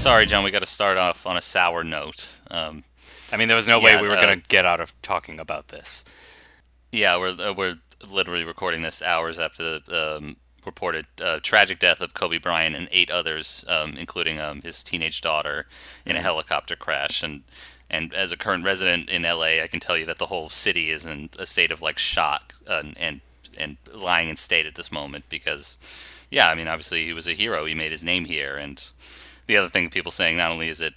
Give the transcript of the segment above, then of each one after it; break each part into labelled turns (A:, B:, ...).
A: sorry, John, we got to start off on a sour note. Um,
B: I mean, there was no way we were
A: uh,
B: going to get out of talking about this.
A: yeah, we're uh, we're literally recording this hours after the um, reported uh, tragic death of Kobe Bryant and eight others, um, including um, his teenage daughter, in a helicopter crash. And and as a current resident in LA, I can tell you that the whole city is in a state of like shock and and, and lying in state at this moment because, yeah, I mean, obviously he was a hero. He made his name here, and the other thing people saying not only is it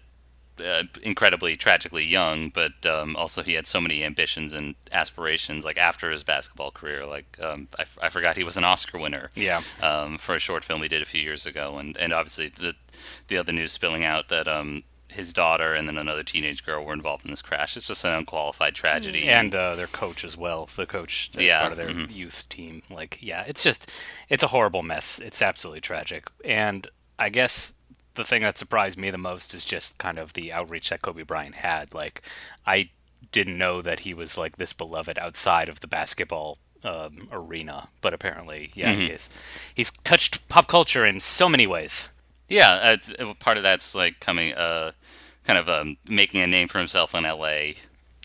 A: uh, incredibly tragically young, but um, also he had so many ambitions and aspirations. Like after his basketball career, like um, I, f- I forgot he was an Oscar winner.
B: Yeah.
A: Um, for a short film he did a few years ago, and and obviously the the other news spilling out that um his daughter and then another teenage girl were involved in this crash. It's just an unqualified tragedy.
B: And uh, their coach as well. The coach
A: Yeah,
B: part of their
A: mhm.
B: youth team. Like, yeah, it's just, it's a horrible mess. It's absolutely tragic. And I guess the thing that surprised me the most is just kind of the outreach that Kobe Bryant had. Like, I didn't know that he was like this beloved outside of the basketball um, arena, but apparently, yeah, he is. He's touched pop culture in so many ways.
A: Yeah, uh, part of that's like coming, uh, kind of um, making a name for himself in LA.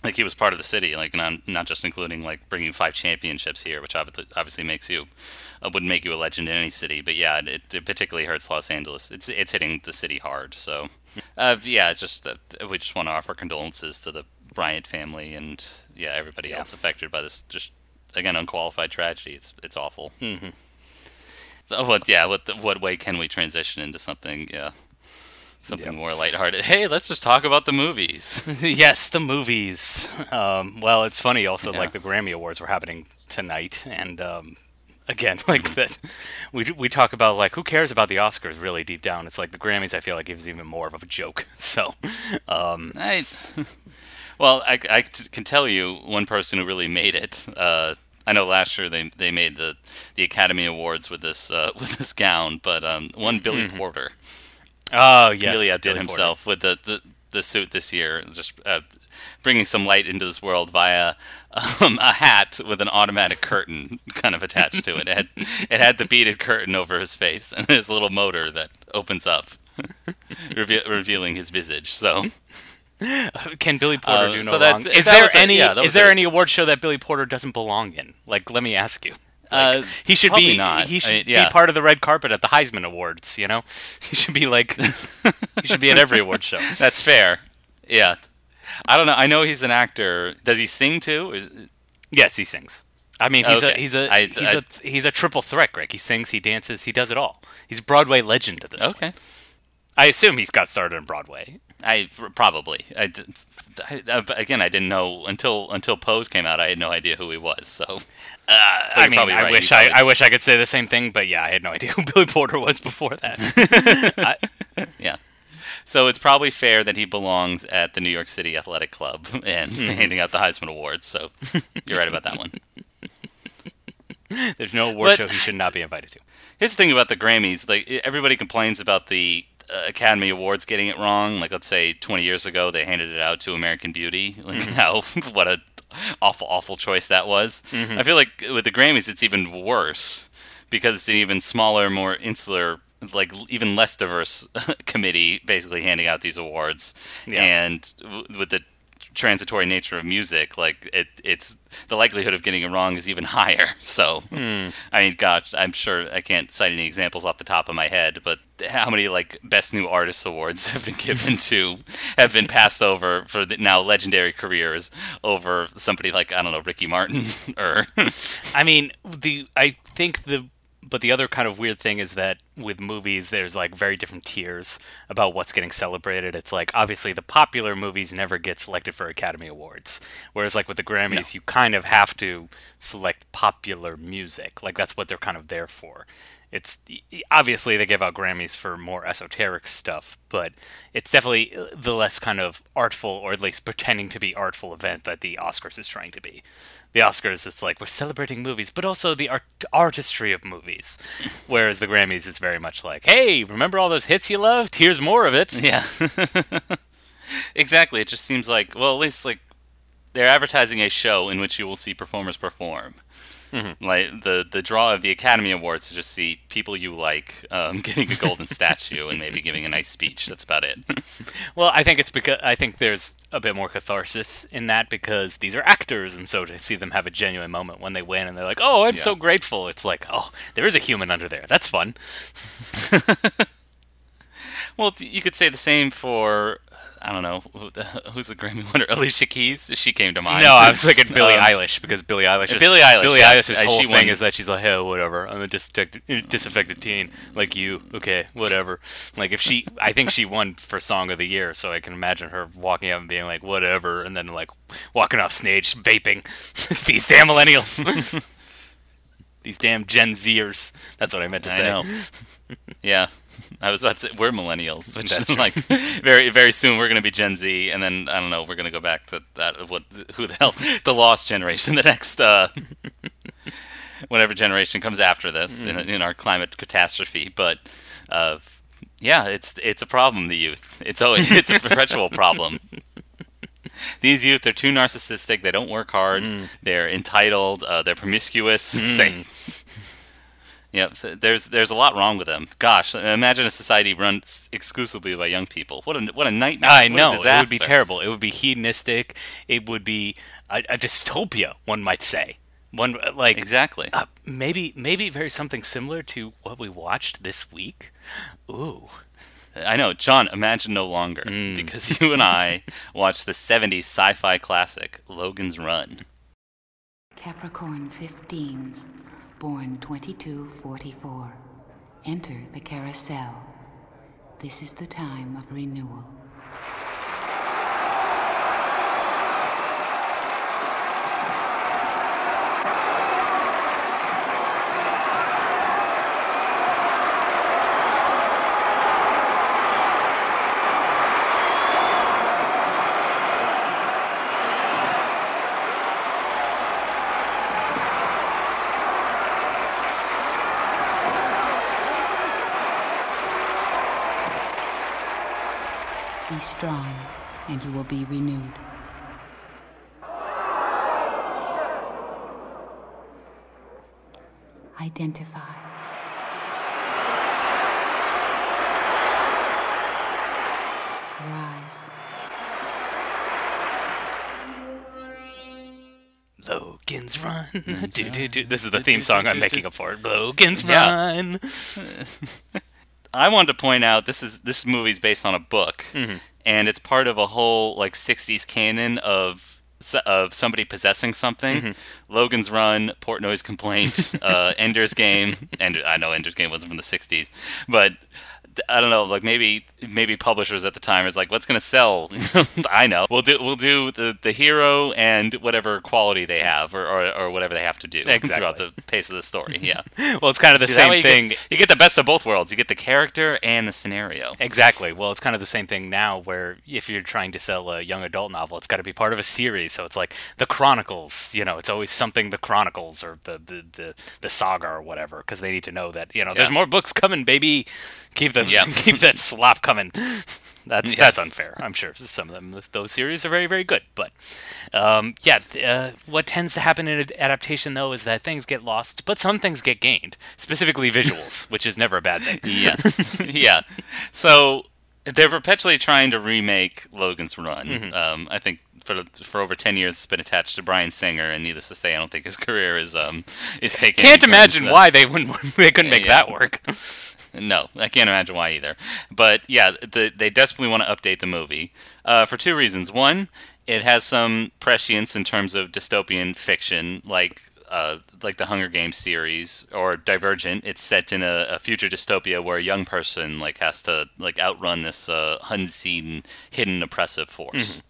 A: Like he was part of the city, like not not just including like bringing five championships here, which obviously obviously makes you would make you a legend in any city. But yeah, it, it particularly hurts Los Angeles. It's it's hitting the city hard. So uh, yeah, it's just uh, we just want to offer condolences to the Bryant family and yeah everybody
B: Yeah.
A: else affected by this just again unqualified tragedy. It's it's awful.
B: Mhm.
A: So what? Yeah. What? What way can we transition into something? Yeah. Something
B: Yep.
A: more lighthearted. Hey, let's just talk about the movies.
B: yes, the movies. Um, well, it's funny also,
A: Yeah.
B: like the Grammy Awards were happening tonight, and um, again, like that, we we talk about like who cares about the Oscars really deep down. It's like the Grammys. I feel like is even more of a joke. So, um,
A: I, well, I, I can tell you one person who really made it. Uh, I know last year they they made the the Academy Awards with this uh, with this gown, but um, one Billy Porter
B: oh yes,
A: really outdid
B: Billy Porter.
A: himself with the, the the suit this year, just uh, bringing some light into this world via um, a hat with an automatic curtain kind of attached to it. It had, it had the beaded curtain over his face, and there's a little motor that opens up, reve- revealing his visage. So
B: Can Billy Porter
A: Uh,
B: do no
A: so that-
B: wrong? Is there
A: was a-
B: any
A: yeah,
B: is there
A: a-
B: any award show that Billy Porter doesn't belong in? Like, let me ask you. Like,
A: Uh,
B: he should
A: probably
B: be
A: not.
B: he
A: I
B: should
A: mean, yeah.
B: be part of the red carpet at the Heisman Awards. You know, he should be like he should be at every award show.
A: that's fair. Yeah, I don't know. I know he's an actor. Does he sing too? Is,
B: Yes, he sings. I mean, he's a he's a
A: I-
B: he's
A: I-
B: a he's a triple threat, Greg. He sings, he dances, he does it all. He's a Broadway legend at this point.
A: okay.
B: I assume he's got started on Broadway.
A: I probably. I, I- uh, again, I didn't know until until Pose came out. I had no idea who he was. So
B: Uh, I mean, I
A: right,
B: wish I, I wish I could say the same thing, but yeah, I had no idea who Billy Porter was before that. I,
A: yeah. So it's probably fair that he belongs at the New York City Athletic Club and hmm. handing out the Heisman Awards. So you're right about that one.
B: there's no award
A: But-
B: show he should not be invited to.
A: Here's the thing about the Grammys: like everybody complains about the uh, Academy Awards getting it wrong. Like let's say 20 years ago they handed it out to American Beauty. Like hmm. how what a awful awful choice that was. Mm-hmm. I feel like with the Grammys it's even worse because it's an even smaller, more insular. Like even less diverse committee, basically handing out these awards,
B: Yeah.
A: and w- with the transitory nature of music, like it, it's the likelihood of getting it wrong is even higher. So, hmm. I mean, gosh, I'm sure I can't cite any examples off the top of my head, but how many like best new artist awards have been given to, have been passed over for the now legendary careers over somebody like I don't know Ricky Martin or
B: I mean, the I think the but the other kind of weird thing is that with movies, there's like very different tiers about what's getting celebrated. It's like obviously the popular movies never get selected for Academy Awards, whereas like with the Grammys, you kind of have to select popular music. Like that's what they're kind of there for. It's obviously they give out Grammys for more esoteric stuff, but it's definitely uh, the less kind of artful, or at least pretending to be artful event that the Oscars is trying to be the Oscars, it's like we're celebrating movies, but also the art- artistry of movies. Whereas the Grammys, is very much like, hey, remember all those hits you loved? Here's more of it.
A: yeah, exactly. It just seems like well, at least like they're advertising a show in which you will see performers perform. Like the the draw of the Academy Awards is just see people you like um, getting a golden statue and maybe giving a nice speech. That's about it.
B: Well, I think it's because I think there's a bit more catharsis in that because these are actors, and so to see them have a genuine moment when they win and they're like, "Oh, I'm
A: Yeah.
B: so grateful," it's like, "Oh, there is a human under there. That's fun."
A: Well, you could say the same for I don't know who's the Grammy winner. Alicia Keys. She came to mind.
B: No, I was thinking Billie
A: Um,
B: Eilish because Billie Eilish. Is,
A: Billie Eilish,
B: Billie
A: yes.
B: Eilish's
A: Uh,
B: whole thing
A: won-
B: is that she's like, "Hey, whatever. I'm a disaffected, disaffected teen like you. Okay, whatever." Like if she, I think she won for Song of the Year, so I can imagine her walking out and being like, "Whatever," and then like walking off stage vaping. These damn millennials. These damn Gen Zers. That's what I meant to
A: I
B: say.
A: know. yeah. I was about to say we're millennials, which
B: That's
A: is like very very soon we're going to be Gen Z, and then I don't know we're going to go back to that of what who the hell the lost generation, the next uh, whatever generation comes after this in, in our climate catastrophe. But uh, yeah, it's it's a problem. The youth, it's always it's a perpetual problem. These youth are too narcissistic. They don't work hard. They're entitled. Uh, they're promiscuous. They, Yep, there's there's a lot wrong with them. Gosh, imagine a society run exclusively by young people. What a what a nightmare!
B: I
A: What a
B: know it would be terrible. It would be hedonistic. It would be a, a dystopia, one might say. One like
A: Exactly.
B: Uh, maybe maybe very something similar to what we watched this week. Ooh.
A: I know, John. Imagine no longer,
B: Mm.
A: because you and I watched the '70s sci-fi classic Logan's Run.
C: Capricorn 15s, born 2244. Enter the carousel. This is the time of renewal. Be strong, and you will be renewed. Identify. Rise.
B: Logan's Run. Do, do, do. This is the theme song I'm making up for it. Logan's
A: Yeah.
B: Run.
A: I wanted to point out this is this movie's based on a book, and it's part of a whole like '60s canon of of somebody possessing something. Logan's Run, Portnoy's Complaint, uh, Ender's Game, and I know Ender's Game wasn't from the '60s, but I don't know, like maybe maybe publishers at the time is like, what's going to sell? I know, we'll do we'll do the, the hero and whatever quality they have, or, or, or whatever they have to do
B: Exactly.
A: throughout the pace of the story. Yeah,
B: Well, it's kind of the
A: See,
B: same
A: you
B: thing.
A: Get, you get the best of both worlds. You get the character and the scenario.
B: Exactly. Well, it's kind of the same thing now where if you're trying to sell a young adult novel, it's got to be part of a series. So it's like the Chronicles, you know, it's always something the Chronicles or the the, the, the saga or whatever because they need to know that, you know, there's more books coming, baby. Keep the
A: Yeah.
B: keep that slop coming. That's
A: Yes.
B: that's unfair. I'm sure some of them those series are very very good, but um, yeah, uh, what tends to happen in ad- adaptation though is that things get lost, but some things get gained, specifically visuals, which is never a bad thing.
A: yes. yeah. So they're perpetually trying to remake Logan's Run.
B: Mm-hmm.
A: Um, I think for for over ten years it's been attached to Bryan Singer, and needless to say, I don't think his career is um is taking.
B: Can't imagine why they wouldn't they couldn't make
A: Yeah.
B: that work.
A: No, I can't imagine why either. But yeah, the, they desperately want to update the movie uh, for two reasons. One, it has some prescience in terms of dystopian fiction, like uh, like the Hunger Games series or Divergent. It's set in a, a future dystopia where a young person like has to like outrun this uh, unseen, hidden oppressive force.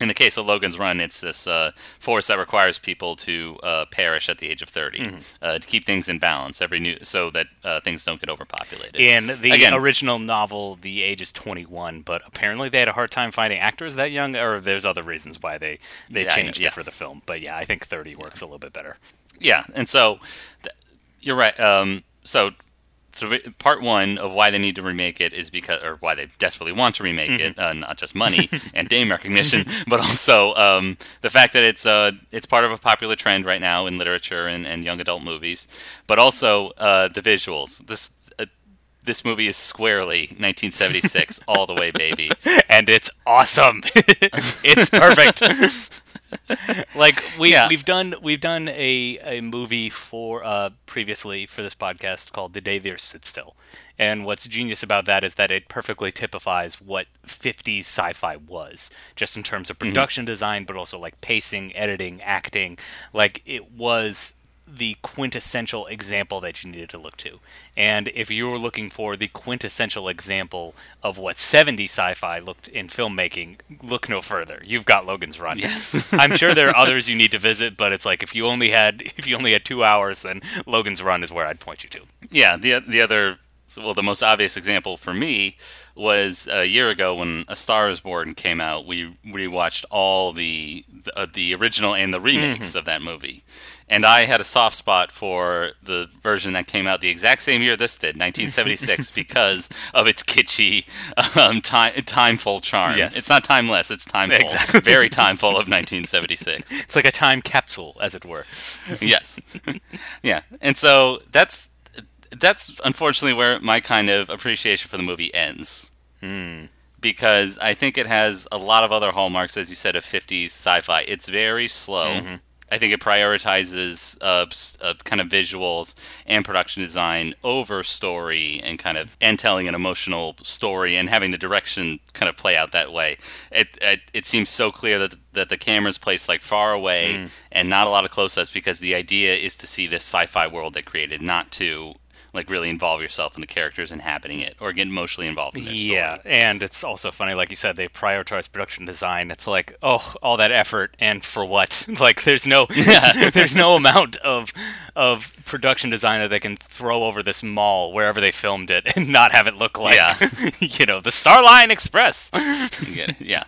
A: In the case of Logan's Run, it's this uh, force that requires people to uh, perish at the age of 30 uh, to keep things in balance every new, so that uh, things don't get overpopulated.
B: In the
A: Again-
B: original novel, the age is 21, but apparently they had a hard time finding actors that young, or there's other reasons why they, they
A: Yeah, know,
B: changed
A: yeah.
B: it for the film. But yeah, I think 30 works a little bit better.
A: Yeah, and so th- you're right. Um, so th- part one of why they need to remake it is because, or why they desperately want to remake it, uh, not just money and name recognition, but also um, the fact that it's uh, it's part of a popular trend right now in literature and, and young adult movies, but also uh, the visuals. This uh, this movie is squarely 1976 all the way, baby.
B: and it's awesome. it's perfect. like we
A: Yeah.
B: we've done we've done a, a movie for uh, previously for this podcast called The Day the Earth Stood Still, and what's genius about that is that it perfectly typifies what 50s sci-fi was, just in terms of production design, but also like pacing, editing, acting. Like it was the quintessential example that you needed to look to. And if you were looking for the quintessential example of what 70s sci-fi looked in filmmaking, look no further. You've got Logan's Run.
A: Yes.
B: I'm sure there are others you need to visit, but it's like if you only had if you only had 2 hours then Logan's Run is where I'd point you to.
A: Yeah, the the other well, the most obvious example for me was a year ago when A Star Is Born came out. We rewatched all the the, uh, the original and the remakes of that movie, and I had a soft spot for the version that came out the exact same year this did, 1976, because of its kitschy, um, time timeful charm.
B: Yes.
A: It's not timeless; it's timeful.
B: Exactly.
A: Very timeful of 1976
B: It's like a time capsule as it were.
A: yes yeah and so that's that's unfortunately where my kind of appreciation for the movie ends. Because i think it has a lot of other hallmarks as you said of 50s sci-fi. It's very slow. I think it prioritizes uh, uh, kind of visuals and production design over story and kind of and telling an emotional story and having the direction kind of play out that way. It it, it seems so clear that that the camera's placed like far away and not a lot of close-ups because the idea is to see this sci-fi world they created, not to like really involve yourself in the characters inhabiting it or get emotionally involved in their story.
B: Yeah, and it's also funny, like you said, they prioritize production design. It's like, oh, all that effort, and for what? like, there's no, there's no amount of of production design that they can throw over this mall wherever they filmed it and not have it look like,
A: Yeah.
B: you know, the Starline Express.
A: You get it, yeah.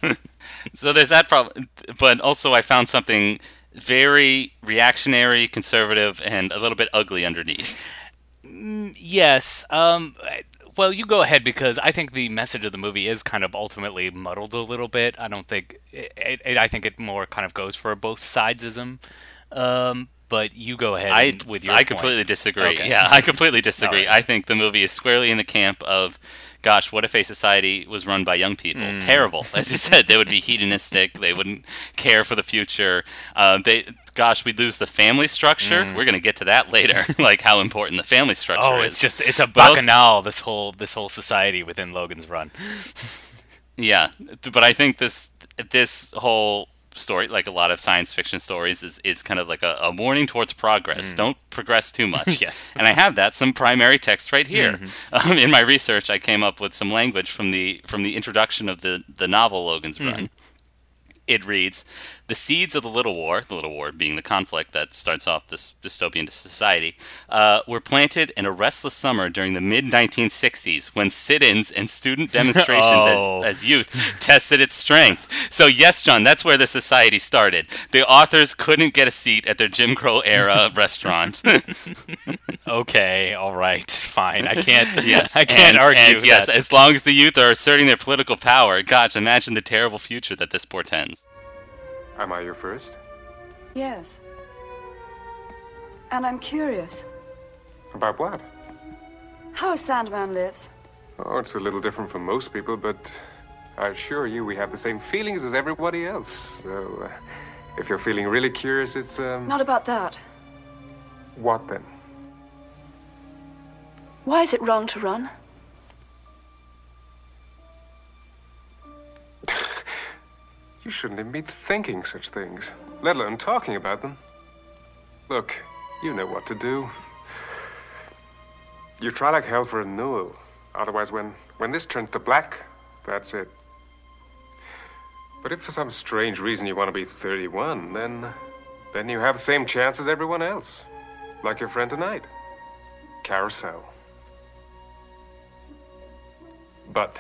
A: so there's that problem, but also I found something very reactionary, conservative, and a little bit ugly underneath.
B: Yes. Um. Well, you go ahead because I think the message of the movie is kind of ultimately muddled a little bit. I don't think it, it, I think it more kind of goes for a both sidesism. Um. But you go ahead
A: I
B: with your
A: I
B: point.
A: completely disagree.
B: Okay.
A: Yeah, I completely disagree.
B: Right.
A: I think the movie is squarely in the camp of, gosh, what if a society was run by young people?
B: Mm.
A: Terrible, as you said. They would be hedonistic. They wouldn't care for the future. Uh, they, gosh, we'd lose the family structure. We're gonna get to that later, like how important the family structure
B: Mm. Oh,
A: is.
B: it's just it's a
A: But also-
B: bacchanal. This whole this whole society within Logan's Run.
A: Yeah, but I think this this whole story, like a lot of science fiction stories, is, is kind of like a, a warning towards progress. Don't progress too much.
B: Yes.
A: and I have that some primary text right here. Um, in my research, I came up with some language from the from the introduction of the the novel Logan's Run. It reads, "The seeds of the Little War, the Little War being the conflict that starts off this dystopian society, uh, were planted in a restless summer during the mid 1960s when sit-ins and student demonstrations
B: Oh.
A: as, as youth tested its strength. So yes, John, that's where the society started. The authors couldn't get a seat at their Jim Crow era restaurant.
B: Okay, all right, fine. I can't.
A: yes,
B: I can't
A: and,
B: argue.
A: and yes,
B: that.
A: as long as the youth are asserting their political power, gosh, imagine the terrible future that this portends.
D: Am I your first?
E: Yes. And I'm curious
D: About what?
E: how a Sandman lives.
D: Oh, it's a little different from most people, but I assure you we have the same feelings as everybody else. So, uh, if you're feeling really curious, it's, um.
E: Not about that.
D: What then?
E: Why is it wrong to run?
D: You shouldn't even be thinking such things, let alone talking about them. Look, you know what to do. You try like hell for renewal. Otherwise, when, when this turns to black, that's it. But if for some strange reason you want to be 31, then, then you have the same chance as everyone else. Like your friend tonight. Carousel. But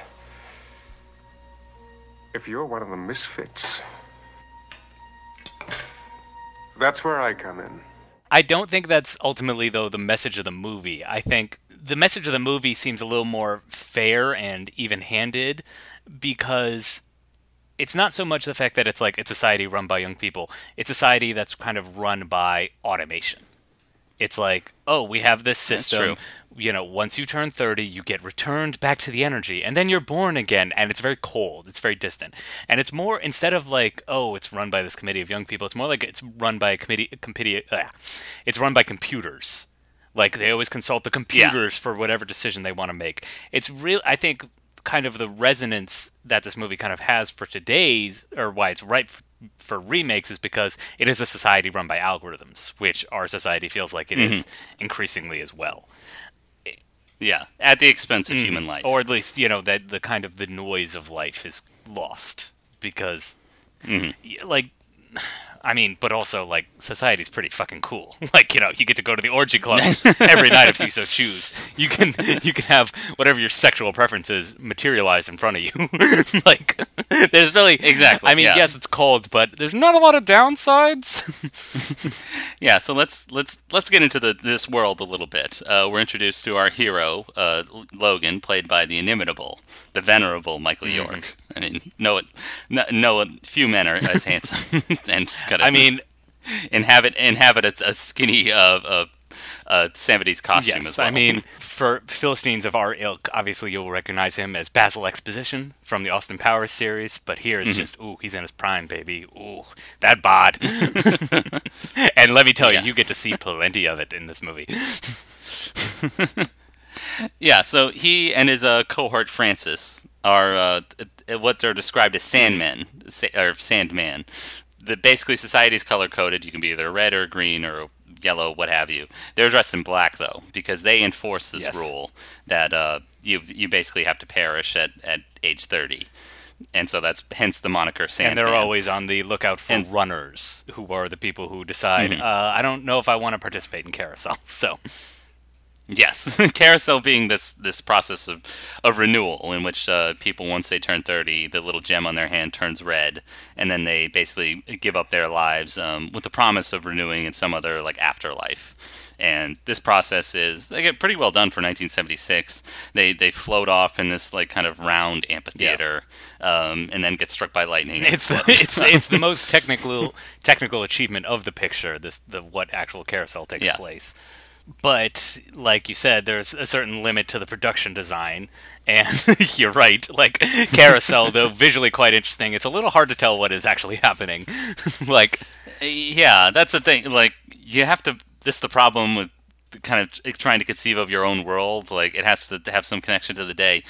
D: if you're one of the misfits, that's where I come in.
B: I don't think that's ultimately though the message of the movie. I think the message of the movie seems a little more fair and even-handed because it's not so much the fact that it's like it's a society run by young people. It's a society that's kind of run by automation. It's like, oh, we have this system.
A: true.
B: You know, once you turn 30, you get returned back to the energy, and then you're born again, and it's very cold. It's very distant. And it's more, instead of like, oh, it's run by this committee of young people, it's more like it's run by a committee, committee, uh, it's run by computers. Like, they always consult the computers for whatever decision they want to make. It's real, I think, kind of the resonance that this movie kind of has for today's, or why it's ripe f- for remakes, is because it is a society run by algorithms, which our society feels like it is mm-hmm. increasingly as well.
A: Yeah, at the expense of mm-hmm. human life.
B: Or at least, you know, that the kind of the noise of life is lost because, mm-hmm. y- like, I mean, but also like society's pretty fucking cool. Like, you know, you get to go to the orgy clubs every night if you so choose. You can you can have whatever your sexual preferences materialize in front of you. like, there's really
A: Exactly,
B: I mean,
A: yeah.
B: yes, it's cold, but there's not a lot of downsides.
A: Yeah, so let's let's let's get into the this world a little bit. Uh, we're introduced to our hero, uh, Logan, played by the inimitable, the venerable Michael
B: Mm-hmm.
A: York. I mean, no, no, no, few men are as handsome and kind of.
B: I mean,
A: inhabit inhabit a, a skinny uh, uh, Samedi's costume
B: yes,
A: as well.
B: I mean, for Philistines of our ilk, obviously you'll recognize him as Basil Exposition from the Austin Powers series, but here
A: Mm-hmm.
B: just, ooh, he's in his prime, baby. Ooh, that bod. and let me tell
A: Yeah.
B: you, you get to see plenty of it in this movie.
A: Yeah, so he and his uh, cohort Francis are uh, what they're described as sandmen, sa- or sandman. The basically society's color coded. You can be either red or green or yellow, what have you. They're dressed in black though, because they enforce this
B: Yes.
A: rule that uh, you you basically have to perish at, at age thirty, and so that's hence the moniker Sandman.
B: And they're always on the lookout for
A: And- Mm-hmm.
B: runners, who are the people who decide, uh, I don't know if I want to participate in carousel. So,
A: Yes, carousel being this this process of, of renewal in which uh, people once they turn thirty, the little gem on their hand turns red, and then they basically give up their lives um, with the promise of renewing in some other like afterlife. And this process is they get pretty well done for 1976. They they float off in this like kind of round amphitheater, um, and then get struck by lightning.
B: it's the it's it's the most technical technical achievement of the picture. This the what actual carousel takes
A: Yeah.
B: place. But like you said, there's a certain limit to the production design, and you're right. Like carousel, though visually quite interesting, it's a little hard to tell what is actually happening. like
A: Yeah, that's the thing. Like you have to. This is the problem with kind of trying to conceive of your own world. Like it has to have some connection to the day,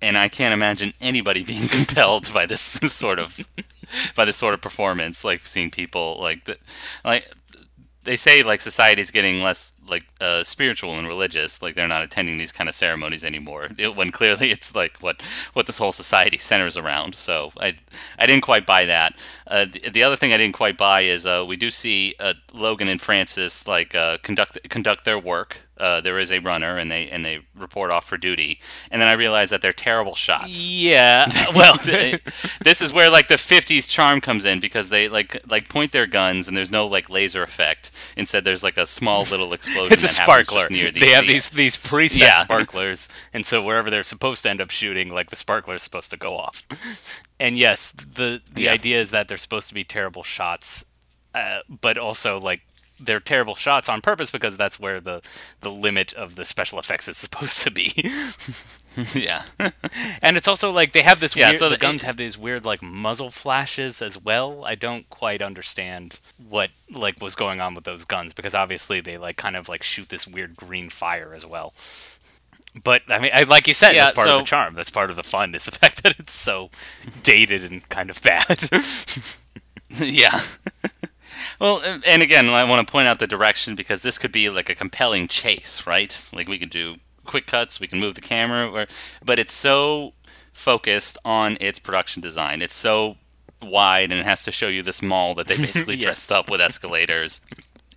A: and I can't imagine anybody being compelled by this sort of by this sort of performance. Like seeing people like the, like they say like society's getting less like uh, spiritual and religious like they're not attending these kind of ceremonies anymore. It, when clearly it's like what what this whole society centers around. So i i didn't quite buy that. Uh, the, the other thing i didn't quite buy is uh, we do see uh, logan and francis like uh, conduct conduct their work. Uh, there is a runner and they and they report off for duty. And then i realize that they're terrible shots.
B: Yeah,
A: well, this is where like the '50s charm comes in because they like like point their guns and there's no like laser effect. Instead, there's like a small little explosion.
B: It's a sparkler.
A: near the,
B: they have
A: the-
B: these these preset
A: Yeah.
B: sparklers, and so wherever they're supposed to end up shooting, like the sparkler is supposed to go off. And yes, the the
A: Yeah.
B: idea is that they're supposed to be terrible shots, uh, but also like they're terrible shots on purpose because that's where the the limit of the special effects is supposed to be.
A: yeah.
B: and it's also like they have this
A: Yeah,
B: weird,
A: so
B: the
A: the-
B: guns have these weird like muzzle flashes as well. I don't quite understand what like was going on with those guns because obviously they like kind of like shoot this weird green fire as well. But I mean, I, like you said,
A: Yeah,
B: that's part of the charm. That's part of the fun. Is the fact that it's so dated and kind of bad.
A: yeah. Well, and- again, I want to point out the direction because this could be like a compelling chase, right? Like we could do quick cuts, we can move the camera, or, but it's so focused on its production design. It's so wide and it has to show you this mall that they basically
B: Yes.
A: dressed up with escalators.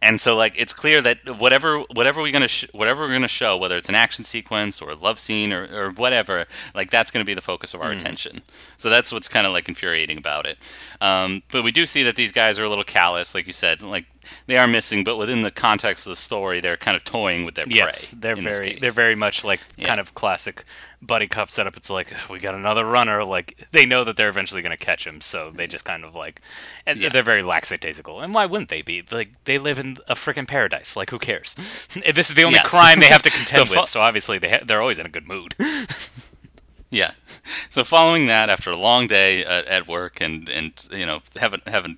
A: And so like it's clear that whatever whatever we're gonna sh- whatever we're gonna show, whether it's an action sequence or a love scene or, or whatever, like that's gonna be the focus of our attention. So that's what's kind of like infuriating about it. Um, but we do see that these guys are a little callous, like you said, like they are missing, but within the context of the story, they're kind of toying with their prey.
B: Yes, they're very they're very much like
A: Yeah.
B: kind of classic buddy cop setup. It's like we got another runner. Like they know that they're eventually going to catch him, so they just kind of like and
A: Yeah.
B: they're very lackadaisical. And why wouldn't they be? Like they live in a freaking paradise. Like who cares? this is the only
A: Yes.
B: crime they have to contend
A: fo-
B: with. So obviously they ha- they're always in a good mood.
A: Yeah. So following that, after a long day at, at work and and you know having having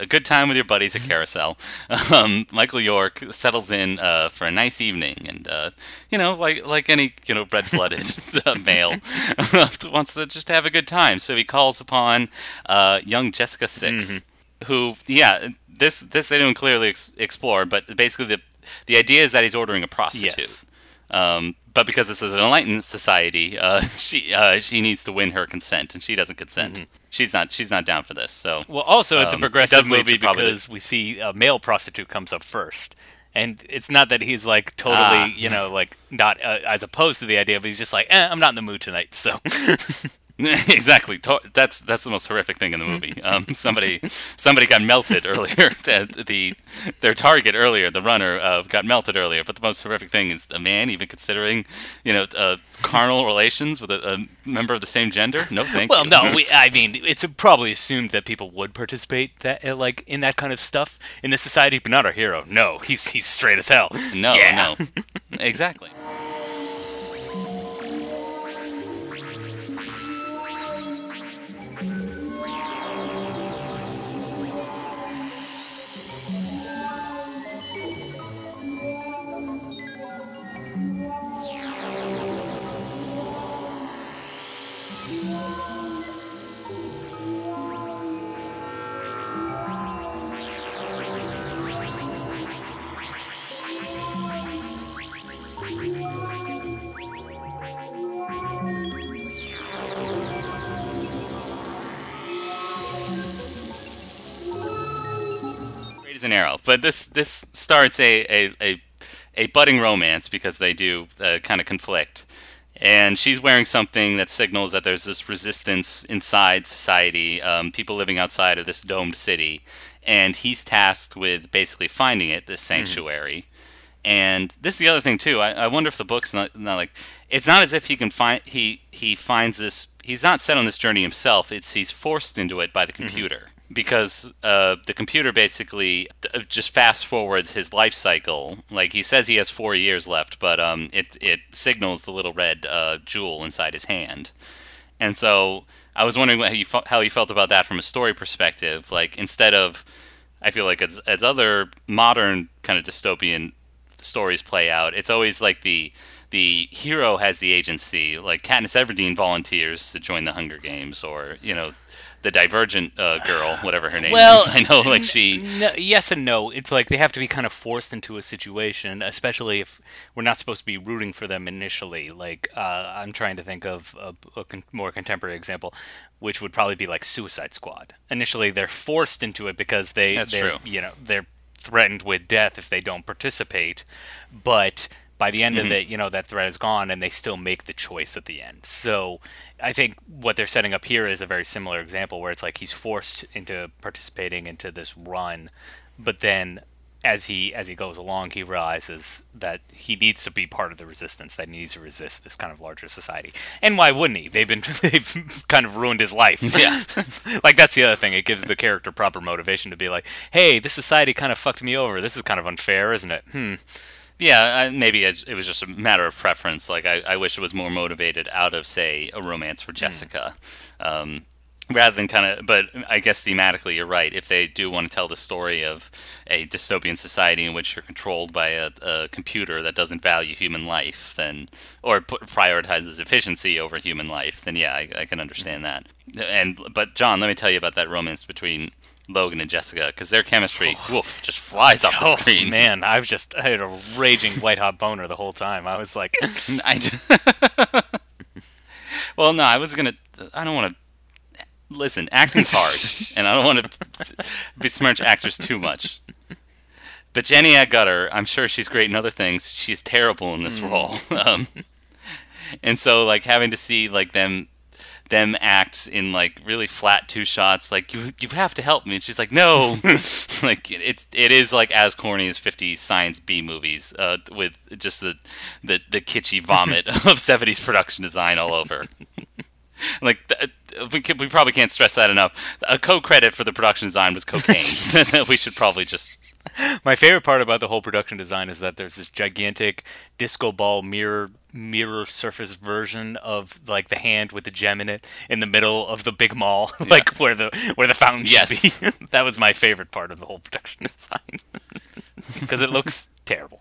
A: a good time with your buddies at Carousel, um, Michael York settles in uh, for a nice evening, and uh, you know, like like any you know red-blooded uh, male, wants to just have a good time. So he calls upon uh, young Jessica 6 who yeah, this this they don't clearly ex- explore, but basically the the idea is that he's ordering a prostitute.
B: Yes.
A: Um, but because this is an enlightened society, uh, she uh, she needs to win her consent, and she doesn't consent. She's not she's not down for this. So
B: Well, also it's
A: Um,
B: a progressive
A: to
B: movie because we see a male prostitute comes up first, and it's not that he's like totally,
A: Ah.
B: you know, like not uh, as opposed to the idea, but he's just like, eh, I'm not in the mood tonight, so.
A: exactly, that's that's the most horrific thing in the movie. Um, somebody somebody got melted earlier. the, the their target earlier, the runner, uh, got melted earlier. But the most horrific thing is a man even considering you know uh, carnal relations with a, a member of the same gender. No, thank you.
B: Well,
A: you.
B: no, we, I mean, it's probably assumed that people would participate that uh, like in that kind of stuff in this society, but not our hero. No, he's he's straight as hell.
A: no,
B: Yeah.
A: no, exactly. An arrow. But this this starts a a, a, a budding romance because they do uh, kind of conflict. And she's wearing something that signals that there's this resistance inside society, um, people living outside of this domed city. And he's tasked with basically finding it, this sanctuary. And this is the other thing too. I, I wonder if the book's not, not like it's not as if he can find he he finds this. He's not set on this journey himself. It's he's forced into it by the computer because uh, the computer basically uh, just fast forwards his life cycle. Like he says he has four years left, but um, it it signals the little red uh, jewel inside his hand. And so I was wondering how you how you felt about that from a story perspective. Like instead of, I feel like as as other modern kind of dystopian stories play out, it's always like the the hero has the agency. Like Katniss Everdeen volunteers to join the Hunger Games, or you know, the Divergent uh, girl, whatever her name
B: Well,
A: is. I know, like she.
B: No, yes and no. It's like they have to be kind of forced into a situation, especially if we're not supposed to be rooting for them initially. Like uh, I'm trying to think of a, a con- more contemporary example, which would probably be like Suicide Squad. Initially, they're forced into it because they
A: That's true.
B: You know, they're threatened with death if they don't participate, but by the end
A: Mm-hmm.
B: of it, you know, that threat is gone and they still make the choice at the end. So I think what they're setting up here is a very similar example where it's like he's forced into participating into this run, but then as he as he goes along he realizes that he needs to be part of the resistance that he needs to resist this kind of larger society. And why wouldn't he? They've been they've kind of ruined his life.
A: Yeah.
B: like that's the other thing. It gives the character proper motivation to be like hey this society kind of fucked me over. This is kind of unfair isn't it? Hmm
A: Yeah, I, maybe it was just a matter of preference. Like I, I wish it was more motivated out of, say, a romance for Jessica, um, rather than kind of. But I guess thematically, you're right. If they do want to tell the story of a dystopian society in which you're controlled by a, a computer that doesn't value human life, then or put, prioritizes efficiency over human life, then yeah, I, I can understand that. And but John, let me tell you about that romance between. Logan and Jessica, because their chemistry, woof, just flies off the screen.
B: oh
A: screen.
B: man i was just i had a raging white hot boner the whole time i was like
A: I ju- well, no, I was gonna. I don't want to. Listen, acting's hard, and I don't want to besmirch actors too much. but Jenny Agutter, I'm sure she's great in other things. She's terrible in this role. Um, and so like having to see like them them act in like really flat two shots like you you have to help me. And she's like no. Like it's it is like as corny as 50 science b movies uh, with just the, the the kitschy vomit of 70s production design all over. Like th- we, can, we probably can't stress that enough a co-credit for the production design was cocaine we should probably just
B: My favorite part about the whole production design is that there's this gigantic disco ball mirror mirror surface version of like the hand with the gem in it in the middle of the big mall, like where the where the fountain
A: Yes.
B: should be. that was my favorite part of the whole production design because it looks terrible.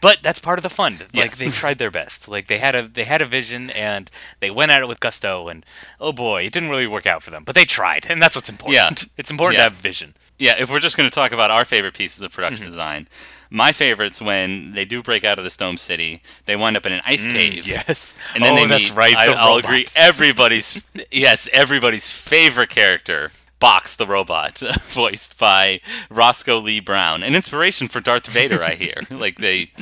B: But that's part of the fun. Like
A: Yes.
B: they tried their best. Like they had a they had a vision and they went at it with gusto and oh boy, it didn't really work out for them. But they tried, and that's what's important.
A: Yeah.
B: It's important
A: Yeah.
B: to have vision.
A: Yeah, if we're just going to talk about our favorite pieces of production
B: Mm-hmm.
A: design, my favorite's when they do break out of the Stone City, they wind up in an ice cave.
B: Mm, Yes.
A: And then
B: oh,
A: they
B: that's
A: meet,
B: right.
A: I,
B: the
A: I'll agree. Everybody's yes, everybody's favorite character, Box the robot, voiced by Roscoe Lee Browne, an inspiration for Darth Vader. I hear like they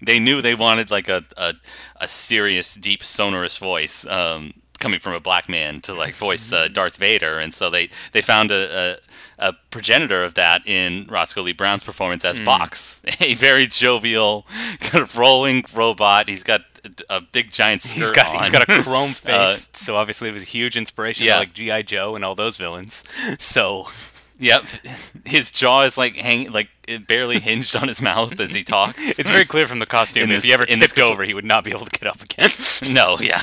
A: they knew they wanted like a a, a serious, deep, sonorous voice. Um, coming from a black man to like voice uh, Darth Vader, and so they they found a, a, a progenitor of that in Roscoe Lee Browne's performance as Box, a very jovial, kind of rolling robot. He's got a, big giant skirt
B: He's got
A: on.
B: he's got a chrome
A: Uh,
B: face, so obviously it was a huge inspiration,
A: Yeah.
B: to, like GI Joe and all those villains. So
A: Yep, his jaw is like hang like it barely hinged on his mouth as he talks.
B: it's very clear from the costume
A: In
B: if
A: this-
B: he ever
A: in this
B: tipped over, he would not be able to get up again.
A: no, yeah,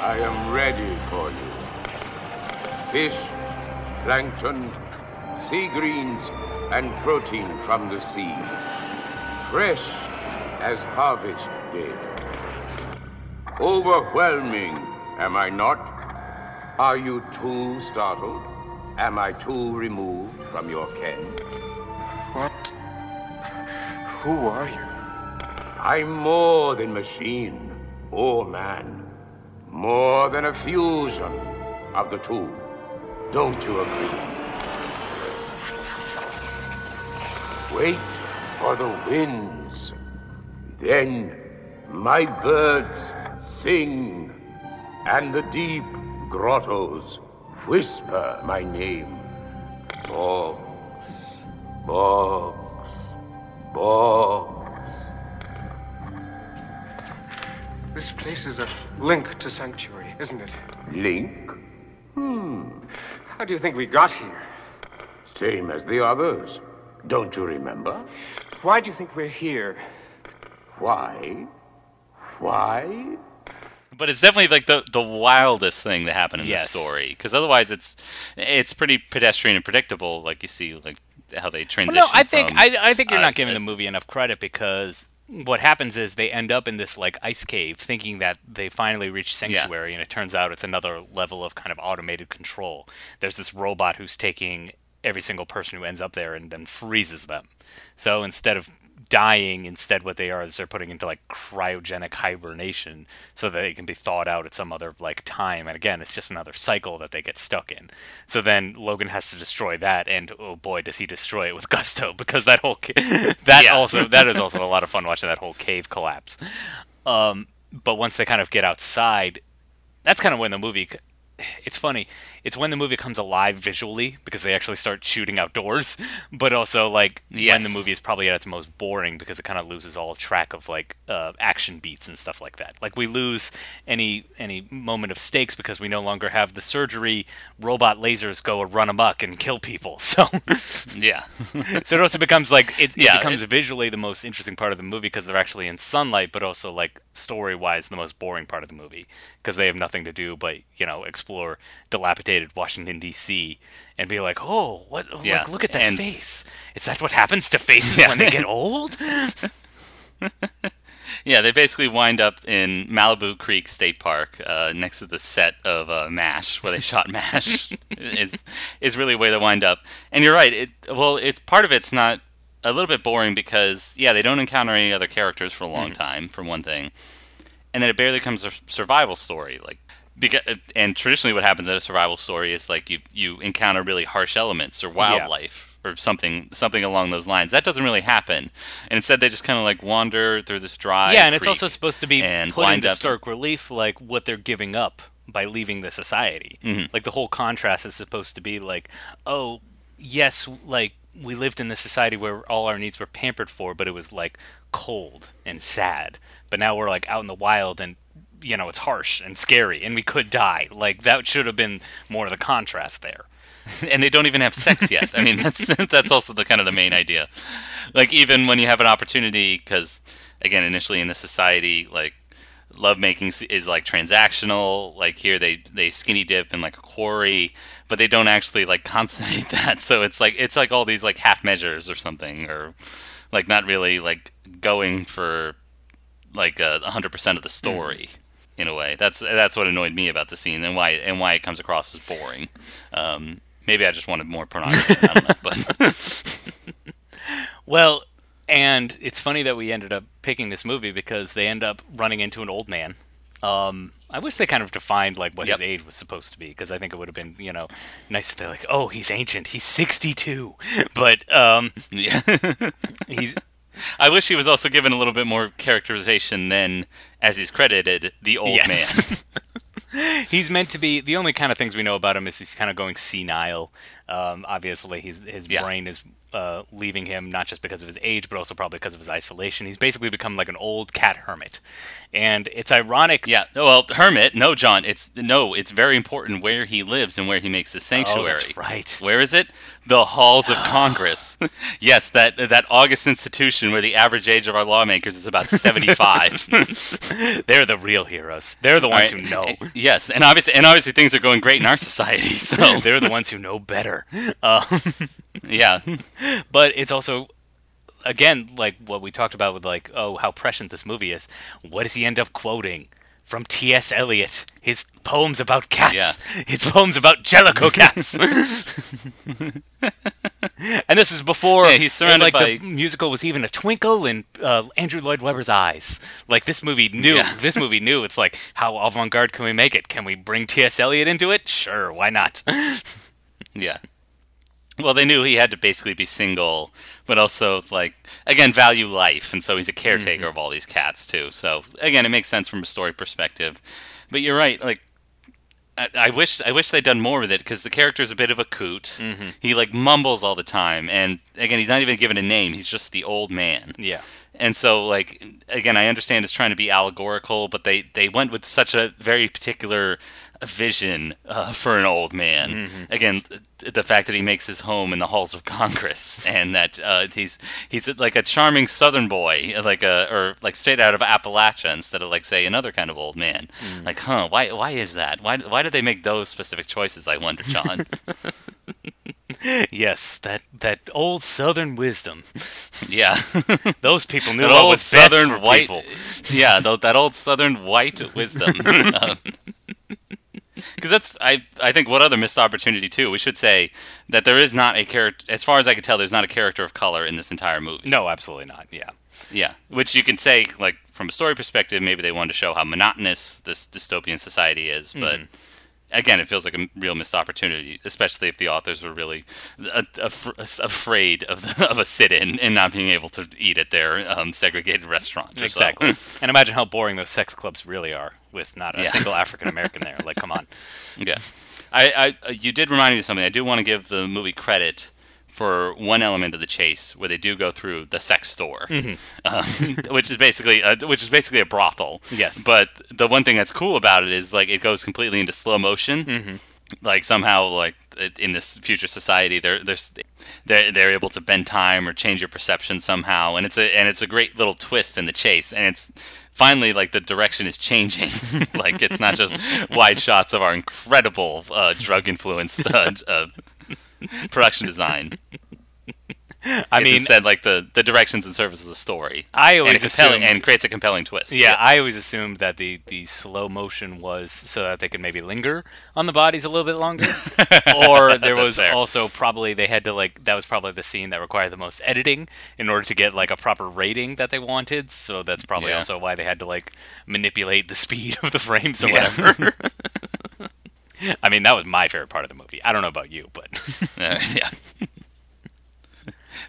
F: I am ready for you. Fish, plankton, sea greens, and protein from the sea. Fresh as harvest day. Overwhelming, am I not? Are you too startled? Am I too removed from your ken?
D: What? Who are you?
F: I'm more than machine or man. More than a fusion of the two. Don't you agree? Wait for the winds. Then my birds sing, and the deep grottos whisper my name. Box, box, box.
D: This place is a link to Sanctuary, isn't it?
F: Link? Hmm.
D: How do you think we got here?
F: Same as the others. Don't you remember?
D: Why do you think we're here?
F: Why? Why?
A: but it's definitely like the the wildest thing that happened in
B: Yes.
A: this story because otherwise it's it's pretty pedestrian and predictable. Like you see, like how they transition.
B: no, I think
A: from,
B: I, I think you're
A: uh,
B: not giving
A: uh,
B: the movie enough credit because what happens is they end up in this like ice cave thinking that they finally reached sanctuary and it turns out it's another level of kind of automated control. There's this robot who's taking every single person who ends up there and then freezes them. So instead of dying, instead what they are is they're putting into like cryogenic hibernation so that they can be thawed out at some other like time. And again, it's just another cycle that they get stuck in. So then Logan has to destroy that, and oh boy, does he destroy it with gusto because that whole ca- that
A: Yeah.
B: also that is also a lot of fun watching that whole cave collapse. Um, but once they kind of get outside, that's kind of when the movie. It's funny. It's when the movie comes alive visually because they actually start shooting outdoors, but also like when the movie is probably at its most boring because it kind of loses all track of like uh, action beats and stuff like that. Like we lose any any moment of stakes because we no longer have the surgery robot lasers go run amok and kill people. So
A: yeah,
B: so it also becomes like it, it
A: Yeah,
B: becomes
A: it-
B: visually the most interesting part of the movie because they're actually in sunlight, but also like story wise the most boring part of the movie because they have nothing to do but you know explore dilapidated Washington D.C. and be like, oh, what?
A: Yeah,
B: Like, look at that
A: and-
B: face. Is that what happens to faces
A: Yeah.
B: when they get old?
A: yeah. They basically wind up in Malibu Creek State Park, uh, next to the set of uh, Mash, where they shot Mash. is is really where they wind up. And you're right. It well, it's part of it's not a little bit boring because yeah, they don't encounter any other characters for a long time, for one thing, and then it barely becomes a survival story. Like because and traditionally what happens in a survival story is like you you encounter really harsh elements or wildlife or something something along those lines. That doesn't really happen, and instead they just kind of like wander through this dry.
B: yeah, and it's also supposed to be
A: and
B: put into
A: up-
B: stark relief, like what they're giving up by leaving the society.
A: Mm-hmm.
B: Like the whole contrast is supposed to be like, oh, yes, like we lived in this society where all our needs were pampered for, but it was like cold and sad. But now we're like out in the wild and you know it's harsh and scary and we could die. Like that should have been more of the contrast there.
A: and they don't even have sex yet. I mean, that's that's also the kind of the main idea. Like even when you have an opportunity, because again, initially in this society, like lovemaking is like transactional. Like here, they they skinny dip in like a quarry, but they don't actually like consummate that. So it's like it's like all these like half measures or something, or like not really like going for like a hundred percent of the hmm. story. In a way, that's that's what annoyed me about the scene, and why and why it comes across as boring. Um, maybe I just wanted more pornography. I don't know, but
B: Well, and it's funny that we ended up picking this movie because they end up running into an old man. Um, I wish they kind of defined like what
A: Yep.
B: his age was supposed to be because I think it would have been you know nice if they're like, oh, he's ancient, he's sixty-two, but um,
A: yeah.
B: he's
A: I wish he was also given a little bit more characterization than, as he's credited, the old
B: Yes.
A: man.
B: he's meant to be. The only kind of things we know about him is he's kind of going senile. Um, obviously, he's, his
A: Yeah.
B: brain is uh, leaving him not just because of his age, but also probably because of his isolation. He's basically become like an old cat hermit, and it's ironic.
A: Yeah. Well, hermit. No, John. It's no. It's very important where he lives and where he makes his sanctuary.
B: Oh, that's right.
A: Where is it? The halls of Congress. yes, that that august institution where the average age of our lawmakers is about seventy-five.
B: They're the real heroes. They're the ones
A: Right.
B: who know.
A: Yes, and obviously, and obviously, things are going great in our society. So
B: They're the ones who know better. Um,
A: yeah,
B: but it's also again like what we talked about with like oh how prescient this movie is. What does he end up quoting from T.S. Eliot? His poems about cats. His poems about Jellicle cats. And this is before
A: Yeah, he's surrounded
B: like the
A: by-
B: musical was even a twinkle in uh, Andrew Lloyd Webber's eyes. Like this movie knew
A: Yeah.
B: this movie knew. It's like how avant-garde can we make it? Can we bring T.S. Eliot into it? Sure why not?
A: Yeah. Well, they knew he had to basically be single, but also like again value life, and so he's a caretaker
B: Mm-hmm.
A: of all these cats too. So again, it makes sense from a story perspective. But you're right. Like, I, I wish I wish they'd done more with it because the character's a bit of a coot.
B: Mm-hmm.
A: He like mumbles all the time, and again, he's not even given a name. He's just the old man.
B: yeah
A: And so, like, again, I understand it's trying to be allegorical, but they, they went with such a very particular vision uh, for an old man.
B: Mm-hmm.
A: Again, th- the fact that he makes his home in the halls of Congress, and that uh, he's he's like a charming Southern boy, like a or like straight out of Appalachia instead of like say another kind of old man.
B: Mm.
A: Like, huh? Why why is that? Why why did they make those specific choices? I wonder, John.
B: yes that that old Southern wisdom
A: yeah.
B: Those people knew
A: that
B: what
A: old
B: was best
A: southern
B: for
A: white
B: people.
A: yeah tho- that old southern white wisdom because that's I, I think what other missed opportunity too we should say that there is not a character as far as i can tell there's not a character of color in this entire movie
B: No, absolutely not. Yeah.
A: yeah which you can say like from a story perspective maybe they wanted to show how monotonous this dystopian society is but again it feels like a real missed opportunity especially if the authors were really a, a, afraid of, the, of a sit-in and not being able to eat at their um, segregated restaurant or so.
B: Exactly. and imagine how boring those sex clubs really are with not a
A: Yeah.
B: single African American there. Like, come on.
A: Yeah, I, I, you did remind me of something. I do want to give the movie credit for one element of the chase where they do go through the sex store, um, which is basically a, which is basically a brothel.
B: Yes.
A: But the one thing that's cool about it is like it goes completely into slow motion. Like somehow, like in this future society, they're they're they're they're able to bend time or change your perception somehow, and it's a and it's a great little twist in the chase, and it's finally like the direction is changing. like it's not just wide shots of our incredible uh, drug influenced uh, uh, production design.
B: I mean,
A: instead like the the directions and service of the story.
B: I always
A: a compelling,
B: assumed-
A: and creates a compelling twist.
B: yeah, I always assumed that the, the slow motion was so that they could maybe linger on the bodies a little bit longer. or there was
A: fair.
B: also probably they had to like that was probably the scene that required the most editing in order to get like a proper rating that they wanted. So that's probably
A: Yeah.
B: also why they had to like manipulate the speed of the frames or
A: Yeah.
B: whatever. I mean, that was my favorite part of the movie. I don't know about you, but
A: Uh, yeah.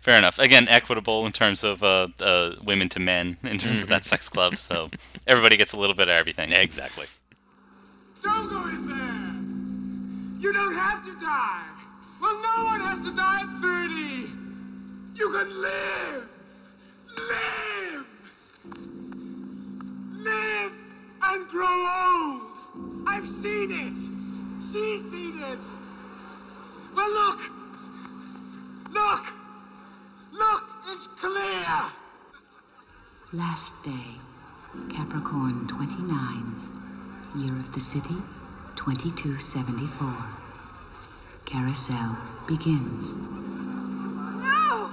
A: Fair enough. Again, equitable in terms of uh, uh, women to men in terms of that sex club. So everybody gets a little bit of everything.
B: exactly.
F: Don't go in there! You don't have to die! Well, no one has to die at 30! You can live! Live! Live and grow old! I've seen it! She's seen it! Well, look! Look! Look! It's clear!
C: Last day, Capricorn 29's Year of the City 2274. Carousel begins.
E: No!